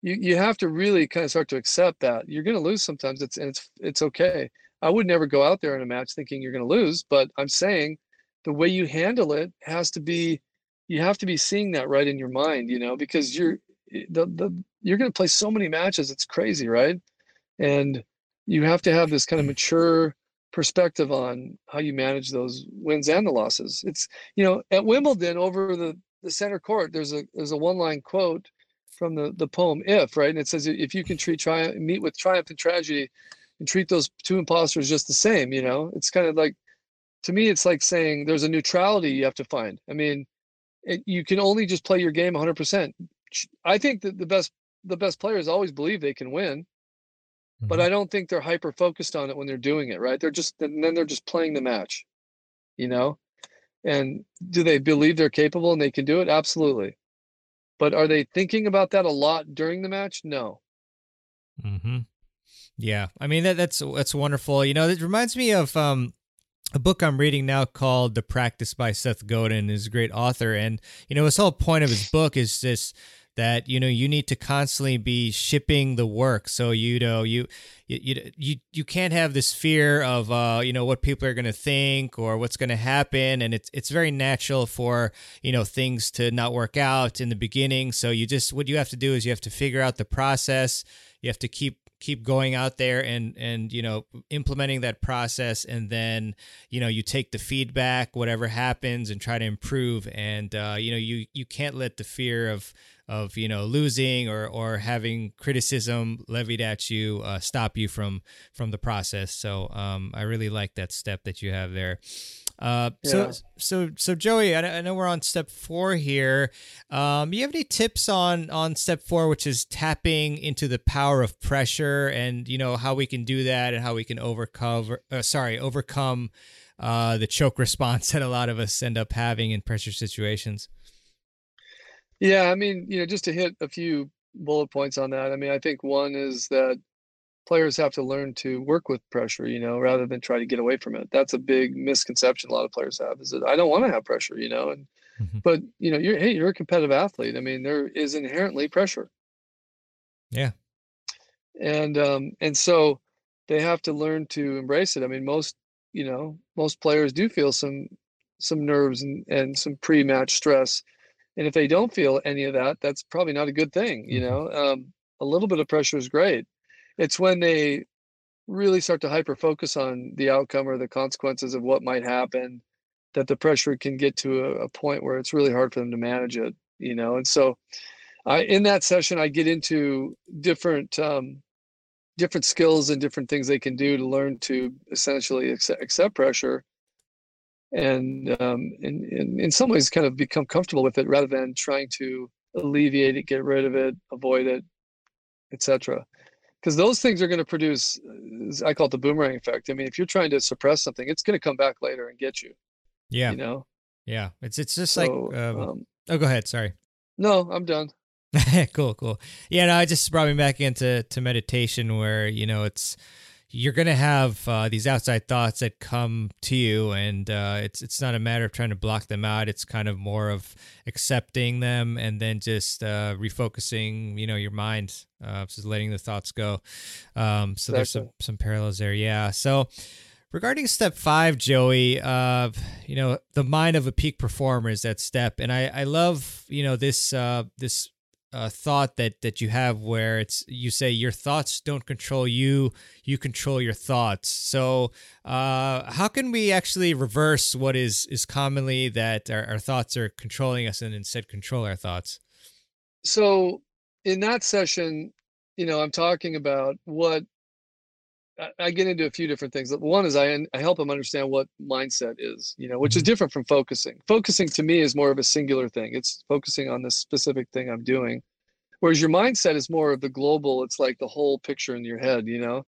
you you have to really kind of start to accept that you're going to lose sometimes. It's and it's it's okay. I would never go out there in a match thinking you're going to lose, but I'm saying the way you handle it has to be you have to be seeing that right in your mind, you know, because you're eh, the the you're going to play so many matches, it's crazy, right? And you have to have this kind of mature perspective on how you manage those wins and the losses. It's you know at Wimbledon over the the center court there's a there's a one line quote from the the poem if right and it says if you can treat triumph meet with triumph and tragedy and treat those two imposters just the same you know it's kind of like to me it's like saying there's a neutrality you have to find i mean it, you can only just play your game 100% i think that the best the best players always believe they can win. But I don't think they're hyper focused on it when they're doing it, right? They're just and then they're just playing the match, you know? And do they believe they're capable and they can do it? Absolutely. But are they thinking about that a lot during the match? No. Mhm. Yeah. I mean that that's that's wonderful. You know, it reminds me of um a book I'm reading now called The Practice by Seth Godin is a great author and you know his whole point of his book is this that you know you need to constantly be shipping the work. So you know you you you, you can't have this fear of uh, you know what people are going to think or what's going to happen. And it's it's very natural for you know things to not work out in the beginning. So you just what you have to do is you have to figure out the process. You have to keep keep going out there and and you know implementing that process. And then you know you take the feedback whatever happens and try to improve. And uh, you know you you can't let the fear of of you know losing or or having criticism levied at you uh, stop you from from the process. So um, I really like that step that you have there. Uh, yeah. so so so Joey, I, I, know we're on step four here. Um, you have any tips on on step four, which is tapping into the power of pressure, and you know how we can do that, and how we can overcome, uh, sorry, overcome uh, the choke response (laughs) that a lot of us end up having in pressure situations. Yeah, I mean, you know, just to hit a few bullet points on that. I mean, I think one is that players have to learn to work with pressure, you know, rather than try to get away from it. That's a big misconception a lot of players have is that I don't want to have pressure, you know, and mm-hmm. but you know, you're hey, you're a competitive athlete. I mean, there is inherently pressure. Yeah. And um and so they have to learn to embrace it. I mean, most, you know, most players do feel some some nerves and, and some pre-match stress and if they don't feel any of that that's probably not a good thing you mm-hmm. know um, a little bit of pressure is great. It's when they really start to hyper focus on the outcome or the consequences of what might happen that the pressure can get to a, a, point where it's really hard for them to manage it you know? And so I in that session I get into different um, different skills and different things they can do to learn to essentially accept, accept pressure and um, in, in, in some ways kind of become comfortable with it rather than trying to alleviate it get rid of it avoid it etc because those things are going to produce i call it the boomerang effect. I mean if you're trying to suppress something it's going to come back later and get you yeah. you know? Yeah. It's it's just so, like um, um, oh go ahead. Sorry. No i'm done. (laughs) Cool, cool. Yeah, no, it just brought me back into to meditation where, you know, it's you're gonna have uh, these outside thoughts that come to you, and uh, it's it's not a matter of trying to block them out. It's kind of more of accepting them and then just uh, refocusing, you know, your mind, uh, just letting the thoughts go. Um, so there's some some parallels there, yeah. So regarding step five, Joey, uh, you know, the mind of a peak performer is that step, and I I love you know this uh, this uh, thought that that you have where it's you say your thoughts don't control you you control your thoughts. So uh, how can we actually reverse what is is commonly that our, our thoughts are controlling us and instead control our thoughts? So in that session you know i'm talking about what I get into a few different things. One is I, I help them understand what mindset is, you know, which is mm-hmm. different from focusing. Focusing to me is more of a singular thing. It's focusing on the specific thing I'm doing. Whereas your mindset is more of the global, it's like the whole picture in your head, you know.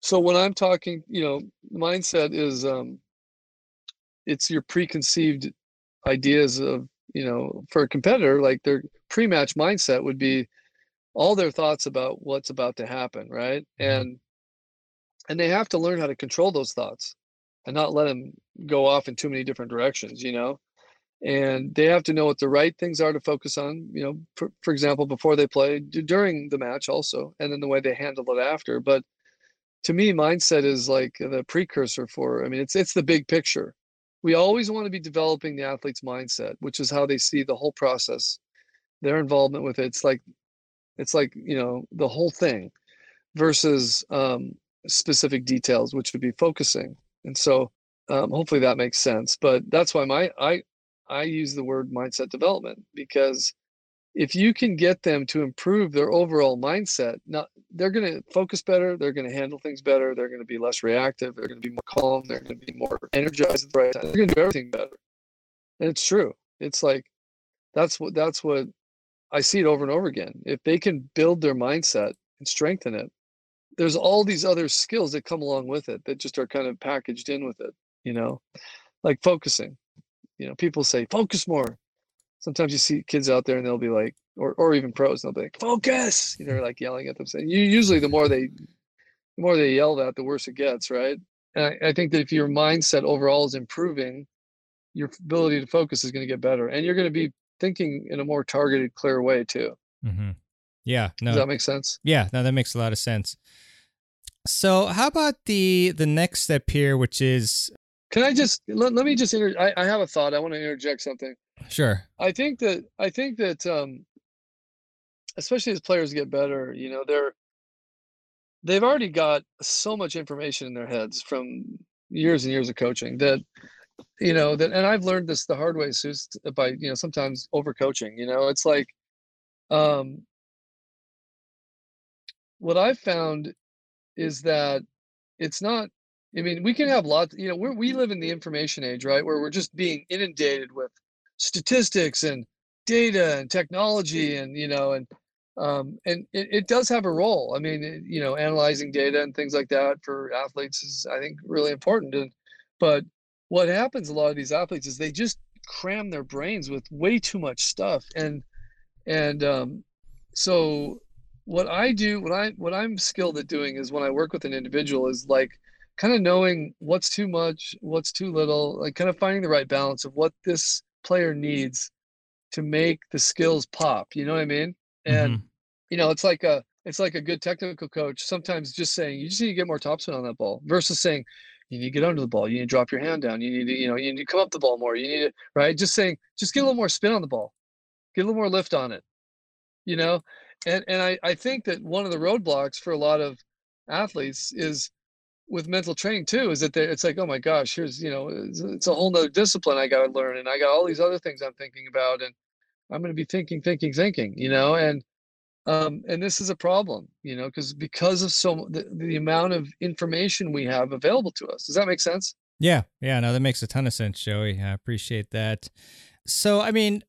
So when I'm talking, you know, mindset is um it's your preconceived ideas of, you know, for a competitor, like their pre-match mindset would be all their thoughts about what's about to happen, right? Mm-hmm. And and they have to learn how to control those thoughts and not let them go off in too many different directions you know? And they have to know what the right things are to focus on you know for, for example before they play during the match also and then the way they handle it after but to me mindset is like the precursor for i mean it's it's the big picture. We always want to be developing the athlete's mindset which is how they see the whole process their involvement with it. It's like it's like you know the whole thing versus um, specific details, which would be focusing. And so um, hopefully that makes sense. But that's why my I I use the word mindset development because if you can get them to improve their overall mindset, now they're going to focus better, they're going to handle things better, they're going to be less reactive, they're going to be more calm, they're going to be more energized at the right time. They're going to do everything better. And it's true. It's like that's what that's what I see it over and over again. If they can build their mindset and strengthen it, there's all these other skills that come along with it that just are kind of packaged in with it you know? Like focusing you know people say focus more. Sometimes you see kids out there and they'll be like or, or even pros they'll be like focus! You know like yelling at them saying you usually the more they the more they yell that the worse it gets right? And I, I think that if your mindset overall is improving your ability to focus is going to get better and you're going to be thinking in a more targeted clear way too. Mm-hmm. Yeah, no. Does that make sense? Yeah, no, that makes a lot of sense. So, how about the the next step here, which is? Can I just let, let me just inter- I, I have a thought. I want to interject something. Sure. I think that I think that um, especially as players get better, you know, they're they've already got so much information in their heads from years and years of coaching that you know that and I've learned this the hard way, Sus, by you know sometimes over coaching. You know, it's like um what I've found is that it's not I mean, we can have lots, you know, we we live in the information age, right? Where we're just being inundated with statistics and data and technology and, you know, and, um, and it, it does have a role. I mean, it, you know, analyzing data and things like that for athletes is, I think, really important. And, but what happens a lot of these athletes is they just cram their brains with way too much stuff. And, and, um, so what I do, what I what I'm skilled at doing is when I work with an individual is like kind of knowing what's too much, what's too little, like kind of finding the right balance of what this player needs to make the skills pop. You know what I mean? And mm-hmm. you know, it's like a it's like a good technical coach sometimes just saying you just need to get more topspin on that ball versus saying you need to get under the ball, you need to drop your hand down, you need to, you know, you need to come up the ball more, you need to right, just saying just get a little more spin on the ball, get a little more lift on it. You know, and and I, I think that one of the roadblocks for a lot of athletes is with mental training too is that it's like oh my gosh here's you know it's, it's a whole nother discipline i got to learn and i got all these other things i'm thinking about and I'm going to be thinking, thinking, thinking, you know, and um, and this is a problem, you know, because because of so the, the amount of information we have available to us. Does that make sense? Yeah, yeah, no, that makes a ton of sense, Joey. I appreciate that. So, I mean,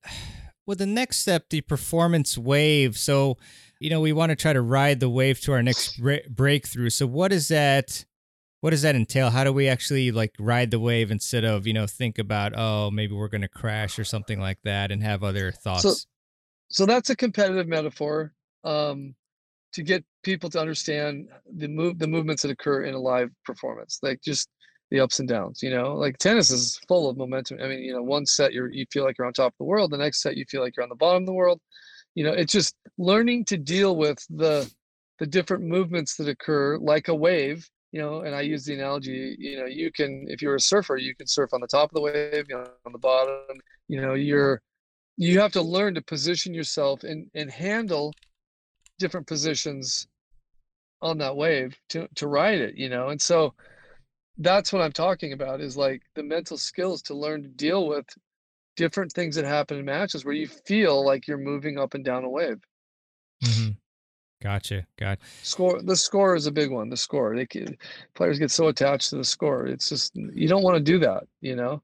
with the next step, the performance wave. So, you know, we want to try to ride the wave to our next breakthrough. So, what is that? What does that entail? How do we actually like ride the wave instead of you know think about oh maybe we're going to crash or something like that and have other thoughts? So, so that's a competitive metaphor um, to get people to understand the move the movements that occur in a live performance, like just the ups and downs. You know, like tennis is full of momentum. I mean, you know, one set you you feel like you're on top of the world, the next set you feel like you're on the bottom of the world. You know, it's just learning to deal with the the different movements that occur like a wave you know, and I use the analogy, you know, you can, if you're a surfer, you can surf on the top of the wave, you know, on the bottom, you know, you're, you have to learn to position yourself and, and handle different positions on that wave to, to ride it, you know? And so that's what I'm talking about is like the mental skills to learn to deal with different things that happen in matches where you feel like you're moving up and down a wave. Mm-hmm. Gotcha. Got score. The score is a big one. The score. They players get so attached to the score. It's just you don't want to do that. You know,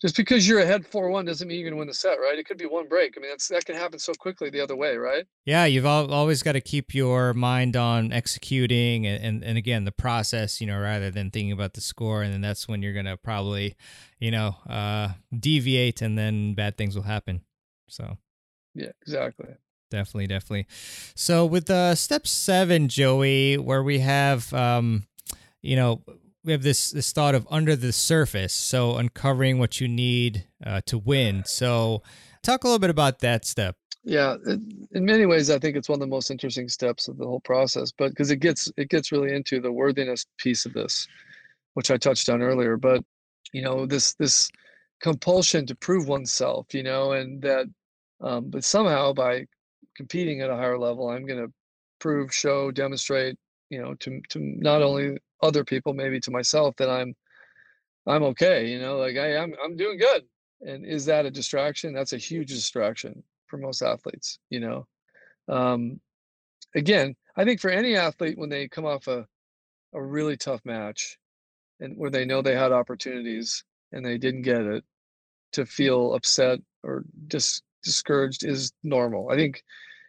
just because you're ahead four one doesn't mean you're going to win the set, right? It could be one break. I mean, that's that can happen so quickly the other way, right? Yeah, you've always got to keep your mind on executing and, and and again the process, you know, rather than thinking about the score. And then that's when you're going to probably, you know, uh, deviate, and then bad things will happen. So. Yeah, exactly. Definitely, definitely. So with uh, step seven, Joey, where we have, um, you know, we have this this thought of under the surface, so uncovering what you need uh, to win. So, talk a little bit about that step. Yeah, in many ways, I think it's one of the most interesting steps of the whole process, but because it gets it gets really into the worthiness piece of this, which I touched on earlier. But you know, this this compulsion to prove oneself, you know, and that, um, but somehow by competing at a higher level, I'm going to prove, show, demonstrate, you know, to to not only other people, maybe to myself that I'm I'm okay. You know, like I am I'm doing good. And is that a distraction? That's a huge distraction for most athletes. You know, um, again, I think for any athlete when they come off a a really tough match and where they know they had opportunities and they didn't get it to feel upset or dis- discouraged is normal. I think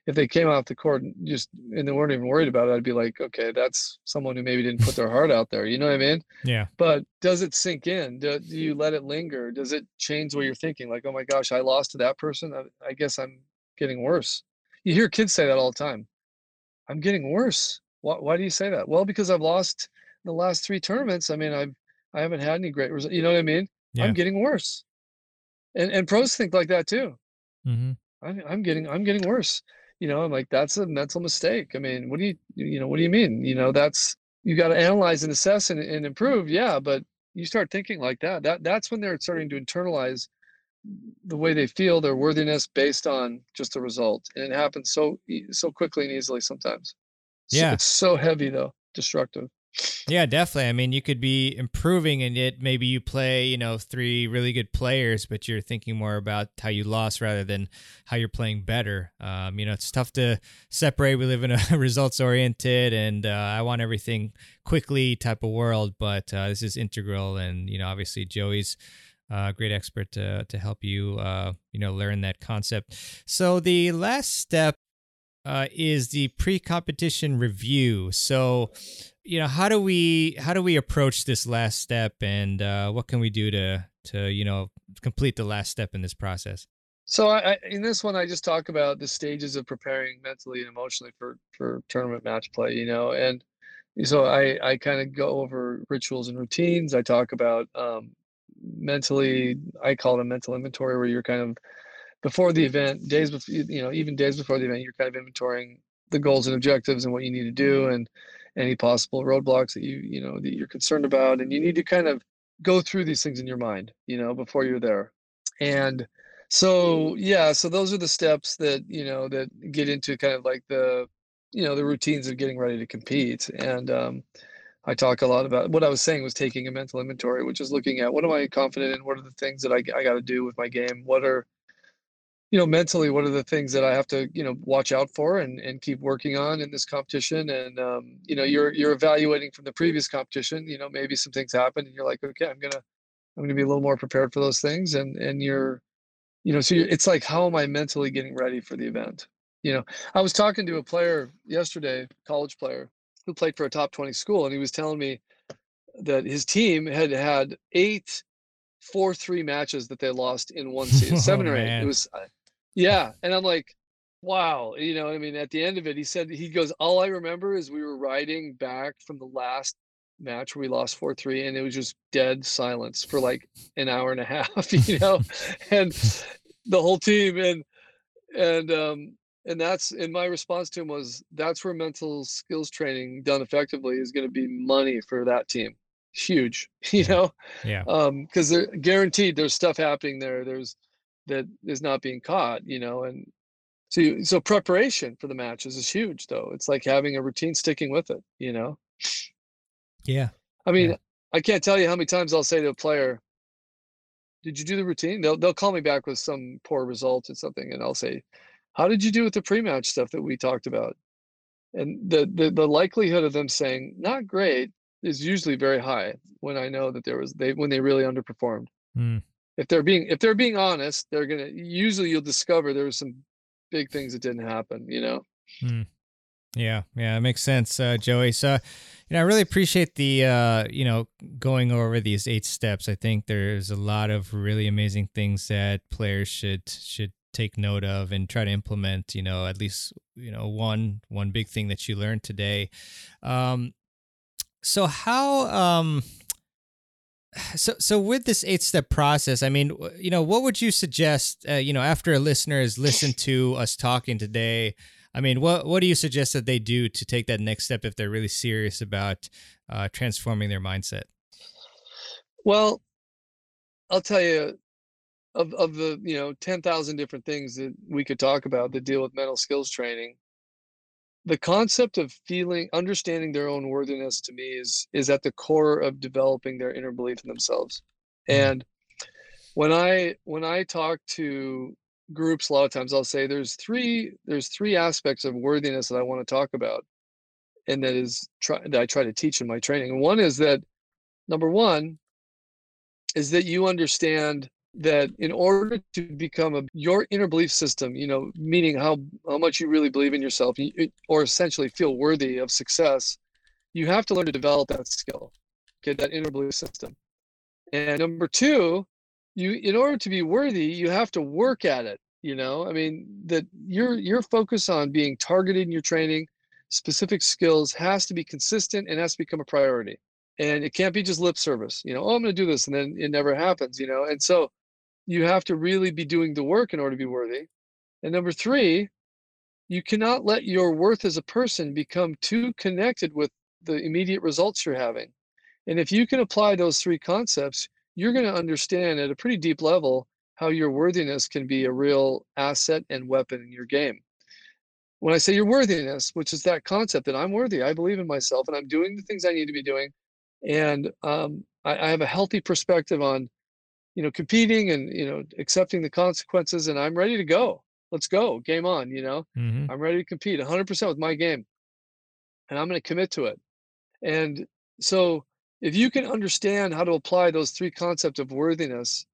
if they came off the court and just and they weren't even worried about it, I'd be like, okay, that's someone who maybe didn't put their heart out there. You know what I mean? Yeah. But does it sink in? Do, do you let it linger? Does it change what you're thinking? Like, oh my gosh, I lost to that person. I, I guess I'm getting worse. You hear kids say that all the time. I'm getting worse. Why, why do you say that? Well, because I've lost the last three tournaments. I mean, I've I haven't had any great results. You know what I mean? Yeah. I'm getting worse. And and pros think like that too. Mm-hmm. I'm, I'm getting I'm getting worse you know i'm like that's a mental mistake. I mean what do you you know what do you mean? You know that's you got to analyze and assess and, and improve yeah but you start thinking like that. That that's when they're starting to internalize the way they feel their worthiness based on just the result and it happens so so quickly and easily sometimes. Yeah. so it's so heavy though destructive yeah, definitely. I mean, you could be improving and yet maybe you play, you know, three really good players, but you're thinking more about how you lost rather than how you're playing better. Um, you know, it's tough to separate. We live in a (laughs) results oriented and uh, I want everything quickly type of world, but uh, this is integral. And, you know, obviously Joey's a uh, great expert to, to help you, uh, you know, learn that concept. So the last step uh, is the pre-competition review. So, you know, how do we how do we approach this last step, and uh, what can we do to to you know complete the last step in this process? So, I, I, in this one, I just talk about the stages of preparing mentally and emotionally for for tournament match play. You know, and so I I kind of go over rituals and routines. I talk about um, mentally. I call it a mental inventory, where you're kind of before the event, days before, you know, even days before the event, you're kind of inventorying the goals and objectives and what you need to do and any possible roadblocks that you, you know, that you're concerned about. And you need to kind of go through these things in your mind, you know, before you're there. And so, yeah, so those are the steps that, you know, that get into kind of like the, you know, the routines of getting ready to compete. And, um, I talk a lot about what I was saying was taking a mental inventory, which is looking at what am I confident in? What are the things that I, I got to do with my game? What are you know mentally what are the things that i have to you know watch out for and and keep working on in this competition and um, you know you're you're evaluating from the previous competition you know maybe some things happen and you're like okay i'm gonna i'm gonna be a little more prepared for those things and and you're you know so it's like how am i mentally getting ready for the event you know i was talking to a player yesterday college player who played for a top 20 school and he was telling me that his team had had eight four three matches that they lost in one (laughs) season, seven oh, or eight. Man. It was, uh, yeah, and I'm like, wow, you know, I mean, at the end of it, he said he goes, all I remember is we were riding back from the last match where we lost four three, and it was just dead silence for like an hour and a half, (laughs) you know, and the whole team and and um and that's and my response to him was that's where mental skills training done effectively is going to be money for that team. Huge (laughs) you know yeah. um because they're guaranteed there's stuff happening there there's that is not being caught you know and so you, so preparation for the matches is huge though it's like having a routine sticking with it you know yeah i mean yeah. i can't tell you how many times i'll say to a player did you do the routine they'll, they'll call me back with some poor result or something and i'll say how did you do with the pre-match stuff that we talked about and the, the the likelihood of them saying not great is usually very high when I know that there was they when they really underperformed. Mm. If they're being if they're being honest, they're gonna usually you'll discover there was some big things that didn't happen. You know. Mm. Yeah, yeah, it makes sense, uh, Joey. So, you know, I really appreciate the, uh, you know, going over these eight steps. I think there's a lot of really amazing things that players should should take note of and try to implement. You know, at least you know one one big thing that you learned today. Um, so how um so so with this eight step process i mean you know what would you suggest uh, you know after a listener has listened to us talking today i mean what what do you suggest that they do to take that next step if they're really serious about uh, transforming their mindset? Well i'll tell you of of the you know 10,000 different things that we could talk about that deal with mental skills training the concept of feeling understanding their own worthiness to me is is at the core of developing their inner belief in themselves mm-hmm. and when i when i talk to groups a lot of times i'll say there's three there's three aspects of worthiness that i want to talk about and that is try that i try to teach in my training and one is that number one is that you understand that in order to become a your inner belief system you know meaning how how much you really believe in yourself or essentially feel worthy of success you have to learn to develop that skill okay that inner belief system. And number two you in order to be worthy you have to work at it you know? I mean that your your focus on being targeted in your training specific skills has to be consistent and has to become a priority. And it can't be just lip service you know oh i'm going to do this and then it never happens you know? And so you have to really be doing the work in order to be worthy. And number three, you cannot let your worth as a person become too connected with the immediate results you're having. And if you can apply those three concepts, you're going to understand at a pretty deep level how your worthiness can be a real asset and weapon in your game. When I say your worthiness, which is that concept that I'm worthy, I believe in myself, and I'm doing the things I need to be doing, and um, I, I have a healthy perspective on you know, competing and, you know, accepting the consequences and I'm ready to go. Let's go. Game on, you know. Mm-hmm. I'm ready to compete 100% with my game. And I'm going to commit to it. And so if you can understand how to apply those three concepts of worthiness,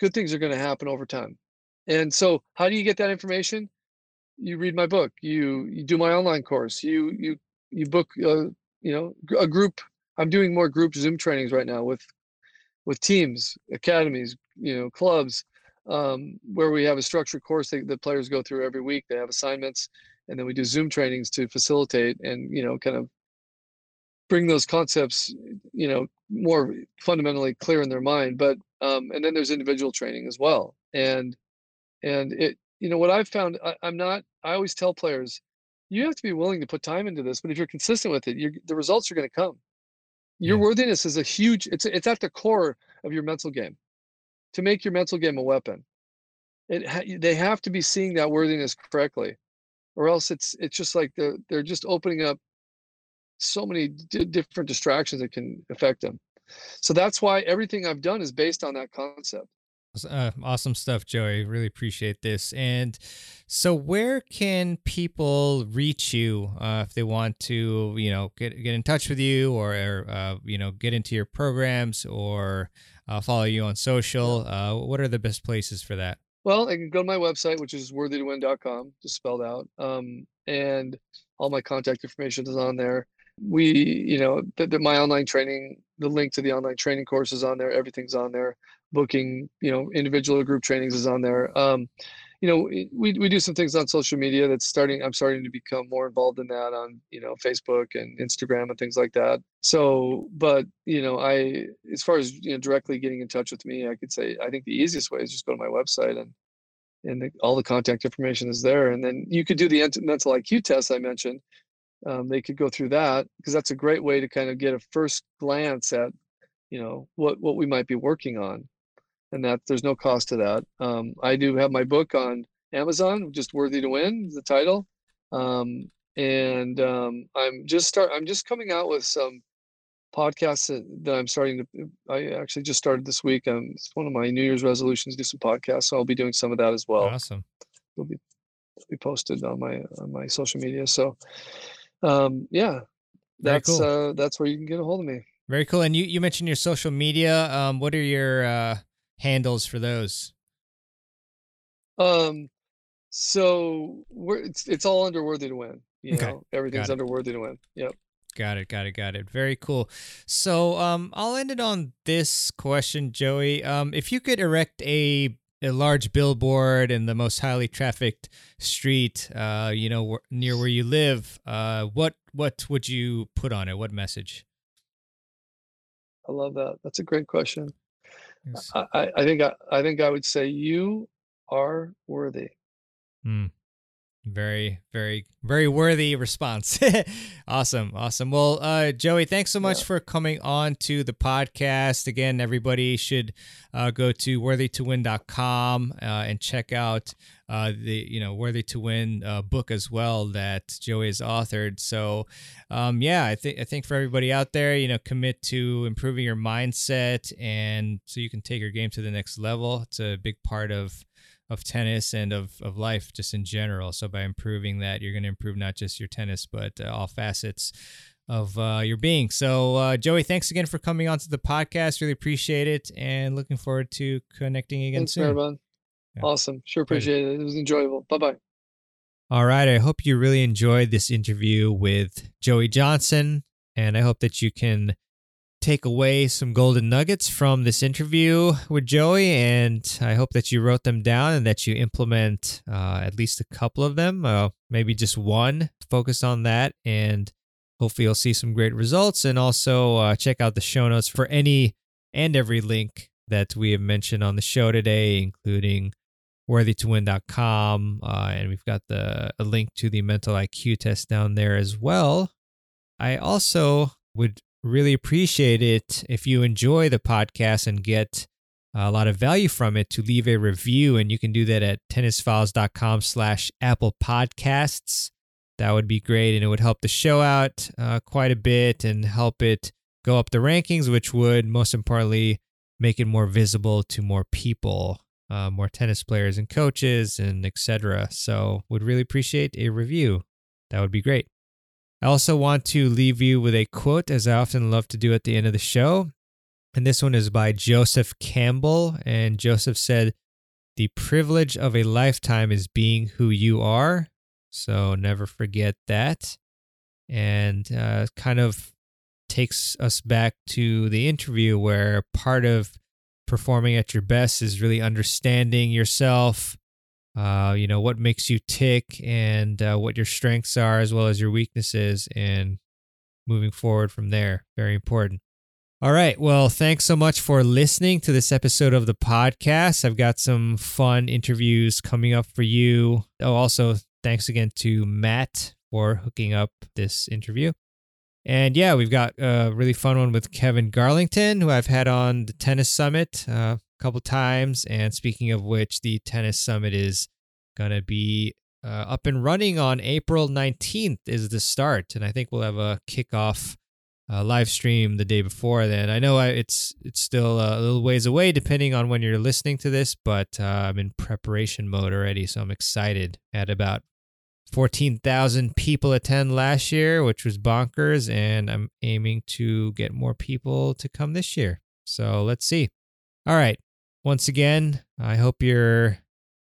good things are going to happen over time. And so how do you get that information? You read my book, you you do my online course, you you you book uh, you know a group I'm doing more group Zoom trainings right now with with teams, academies, you know, clubs, um, where we have a structured course that the players go through every week. They have assignments, and then we do Zoom trainings to facilitate and you know, kind of bring those concepts, you know, more fundamentally clear in their mind. But um, and then there's individual training as well. And and it, you know, what I've found, I, I'm not. I always tell players, you have to be willing to put time into this. But if you're consistent with it, the results are going to come your yeah. worthiness is a huge it's it's at the core of your mental game. To make your mental game a weapon it they have to be seeing that worthiness correctly or else it's it's just like they're they're just opening up so many d- different distractions that can affect them. So that's why everything i've done is based on that concept Uh, awesome stuff, Joey. Really appreciate this. And so, where can people reach you uh, if they want to, you know, get get in touch with you, or uh, you know, get into your programs, or uh, follow you on social? Uh, what are the best places for that? Well, I can go to my website, which is worthytowin.com, just spelled out, um, and all my contact information is on there. We, you know, the, the, my online training, the link to the online training course is on there. Everything's on there booking, you know, individual or group trainings is on there. Um, you know, we, we do some things on social media that's starting, I'm starting to become more involved in that on, you know, Facebook and Instagram and things like that. So, but, you know, I, as far as, you know, directly getting in touch with me, I could say, I think the easiest way is just go to my website and, and the, all the contact information is there. And then you could do the mental IQ test I mentioned. Um, they could go through that because that's a great way to kind of get a first glance at, you know, what, what we might be working on and that there's no cost to that. Um, I do have my book on Amazon, just worthy to win is the title. Um, and um, I'm just start. I'm just coming out with some podcasts that, that, I'm starting to. I actually just started this week. Um, it's one of my New Year's resolutions to do some podcasts, so I'll be doing some of that as well. Awesome. Will be be posted on my on my social media. So, um, yeah, that's cool. uh, that's where you can get a hold of me. Very cool. And you you mentioned your social media. Um, what are your uh, handles for those? Um, so we're it's it's all under worthy to win. You okay. know, everything's under worthy to win. Yep. Got it, got it, got it. Very cool. So, um, I'll end it on this question, Joey. Um, if you could erect a a large billboard in the most highly trafficked street, uh, you know, near where you live, uh, what what would you put on it? What message? I love that. That's a great question. Yes. I, I think I, I think I would say you are worthy. Mm. Very, very, very worthy response. (laughs) awesome, awesome. Well, uh, Joey, thanks so much yeah. for coming on to the podcast. Again, everybody should uh, go to worthytowin.com uh, and check out uh, the you know worthy to win uh, book as well that Joey has authored. So, um, yeah, I think I think for everybody out there, you know, commit to improving your mindset and so you can take your game to the next level. It's a big part of of tennis and of, of life just in general. So by improving that, you're going to improve not just your tennis, but uh, all facets of uh, your being. So uh, Joey, thanks again for coming on to the podcast. Really appreciate it, and looking forward to connecting again thanks, soon. Yeah. Awesome, sure appreciate it. It was enjoyable. Bye bye. All right, I hope you really enjoyed this interview with Joey Johnson, and I hope that you can take away some golden nuggets from this interview with Joey, and I hope that you wrote them down and that you implement uh, at least a couple of them, uh, maybe just one. Focus on that, and hopefully you'll see some great results. And also uh, check out the show notes for any and every link that we have mentioned on the show today, including worthytowin.com, uh, and we've got the a link to the mental IQ test down there as well. I also would really appreciate it if you enjoy the podcast and get a lot of value from it to leave a review and you can do that at tennisfiles.com slash apple podcasts that would be great and it would help the show out uh, quite a bit and help it go up the rankings which would most importantly make it more visible to more people uh, more tennis players and coaches and etc so would really appreciate a review that would be great I also want to leave you with a quote, as I often love to do at the end of the show. And this one is by Joseph Campbell. And Joseph said, The privilege of a lifetime is being who you are. So never forget that. And uh, kind of takes us back to the interview where part of performing at your best is really understanding yourself, uh, you know, what makes you tick and uh, what your strengths are, as well as your weaknesses, and moving forward from there. Very important. All right. Well, thanks so much for listening to this episode of the podcast. I've got some fun interviews coming up for you. Oh, also, thanks again to Matt for hooking up this interview. And yeah, we've got a really fun one with Kevin Garlington, who I've had on the Tennis Summit a couple times. And speaking of which, the Tennis Summit is going to be uh, up and running on April 19th, is the start. And I think we'll have a kickoff uh, live stream the day before. Then I know I, it's it's still a little ways away, depending on when you're listening to this, but uh, I'm in preparation mode already, so I'm excited. At about 14,000 people attend last year, which was bonkers, and I'm aiming to get more people to come this year. So let's see. All right. Once again, I hope you're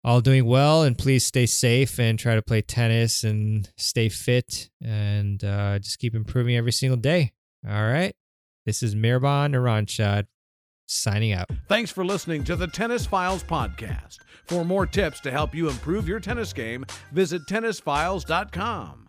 all doing well and please stay safe and try to play tennis and stay fit and uh, just keep improving every single day. All right. This is Mirban Iranshad signing out. Thanks for listening to the Tennis Files podcast. For more tips to help you improve your tennis game, visit tennisfiles.com.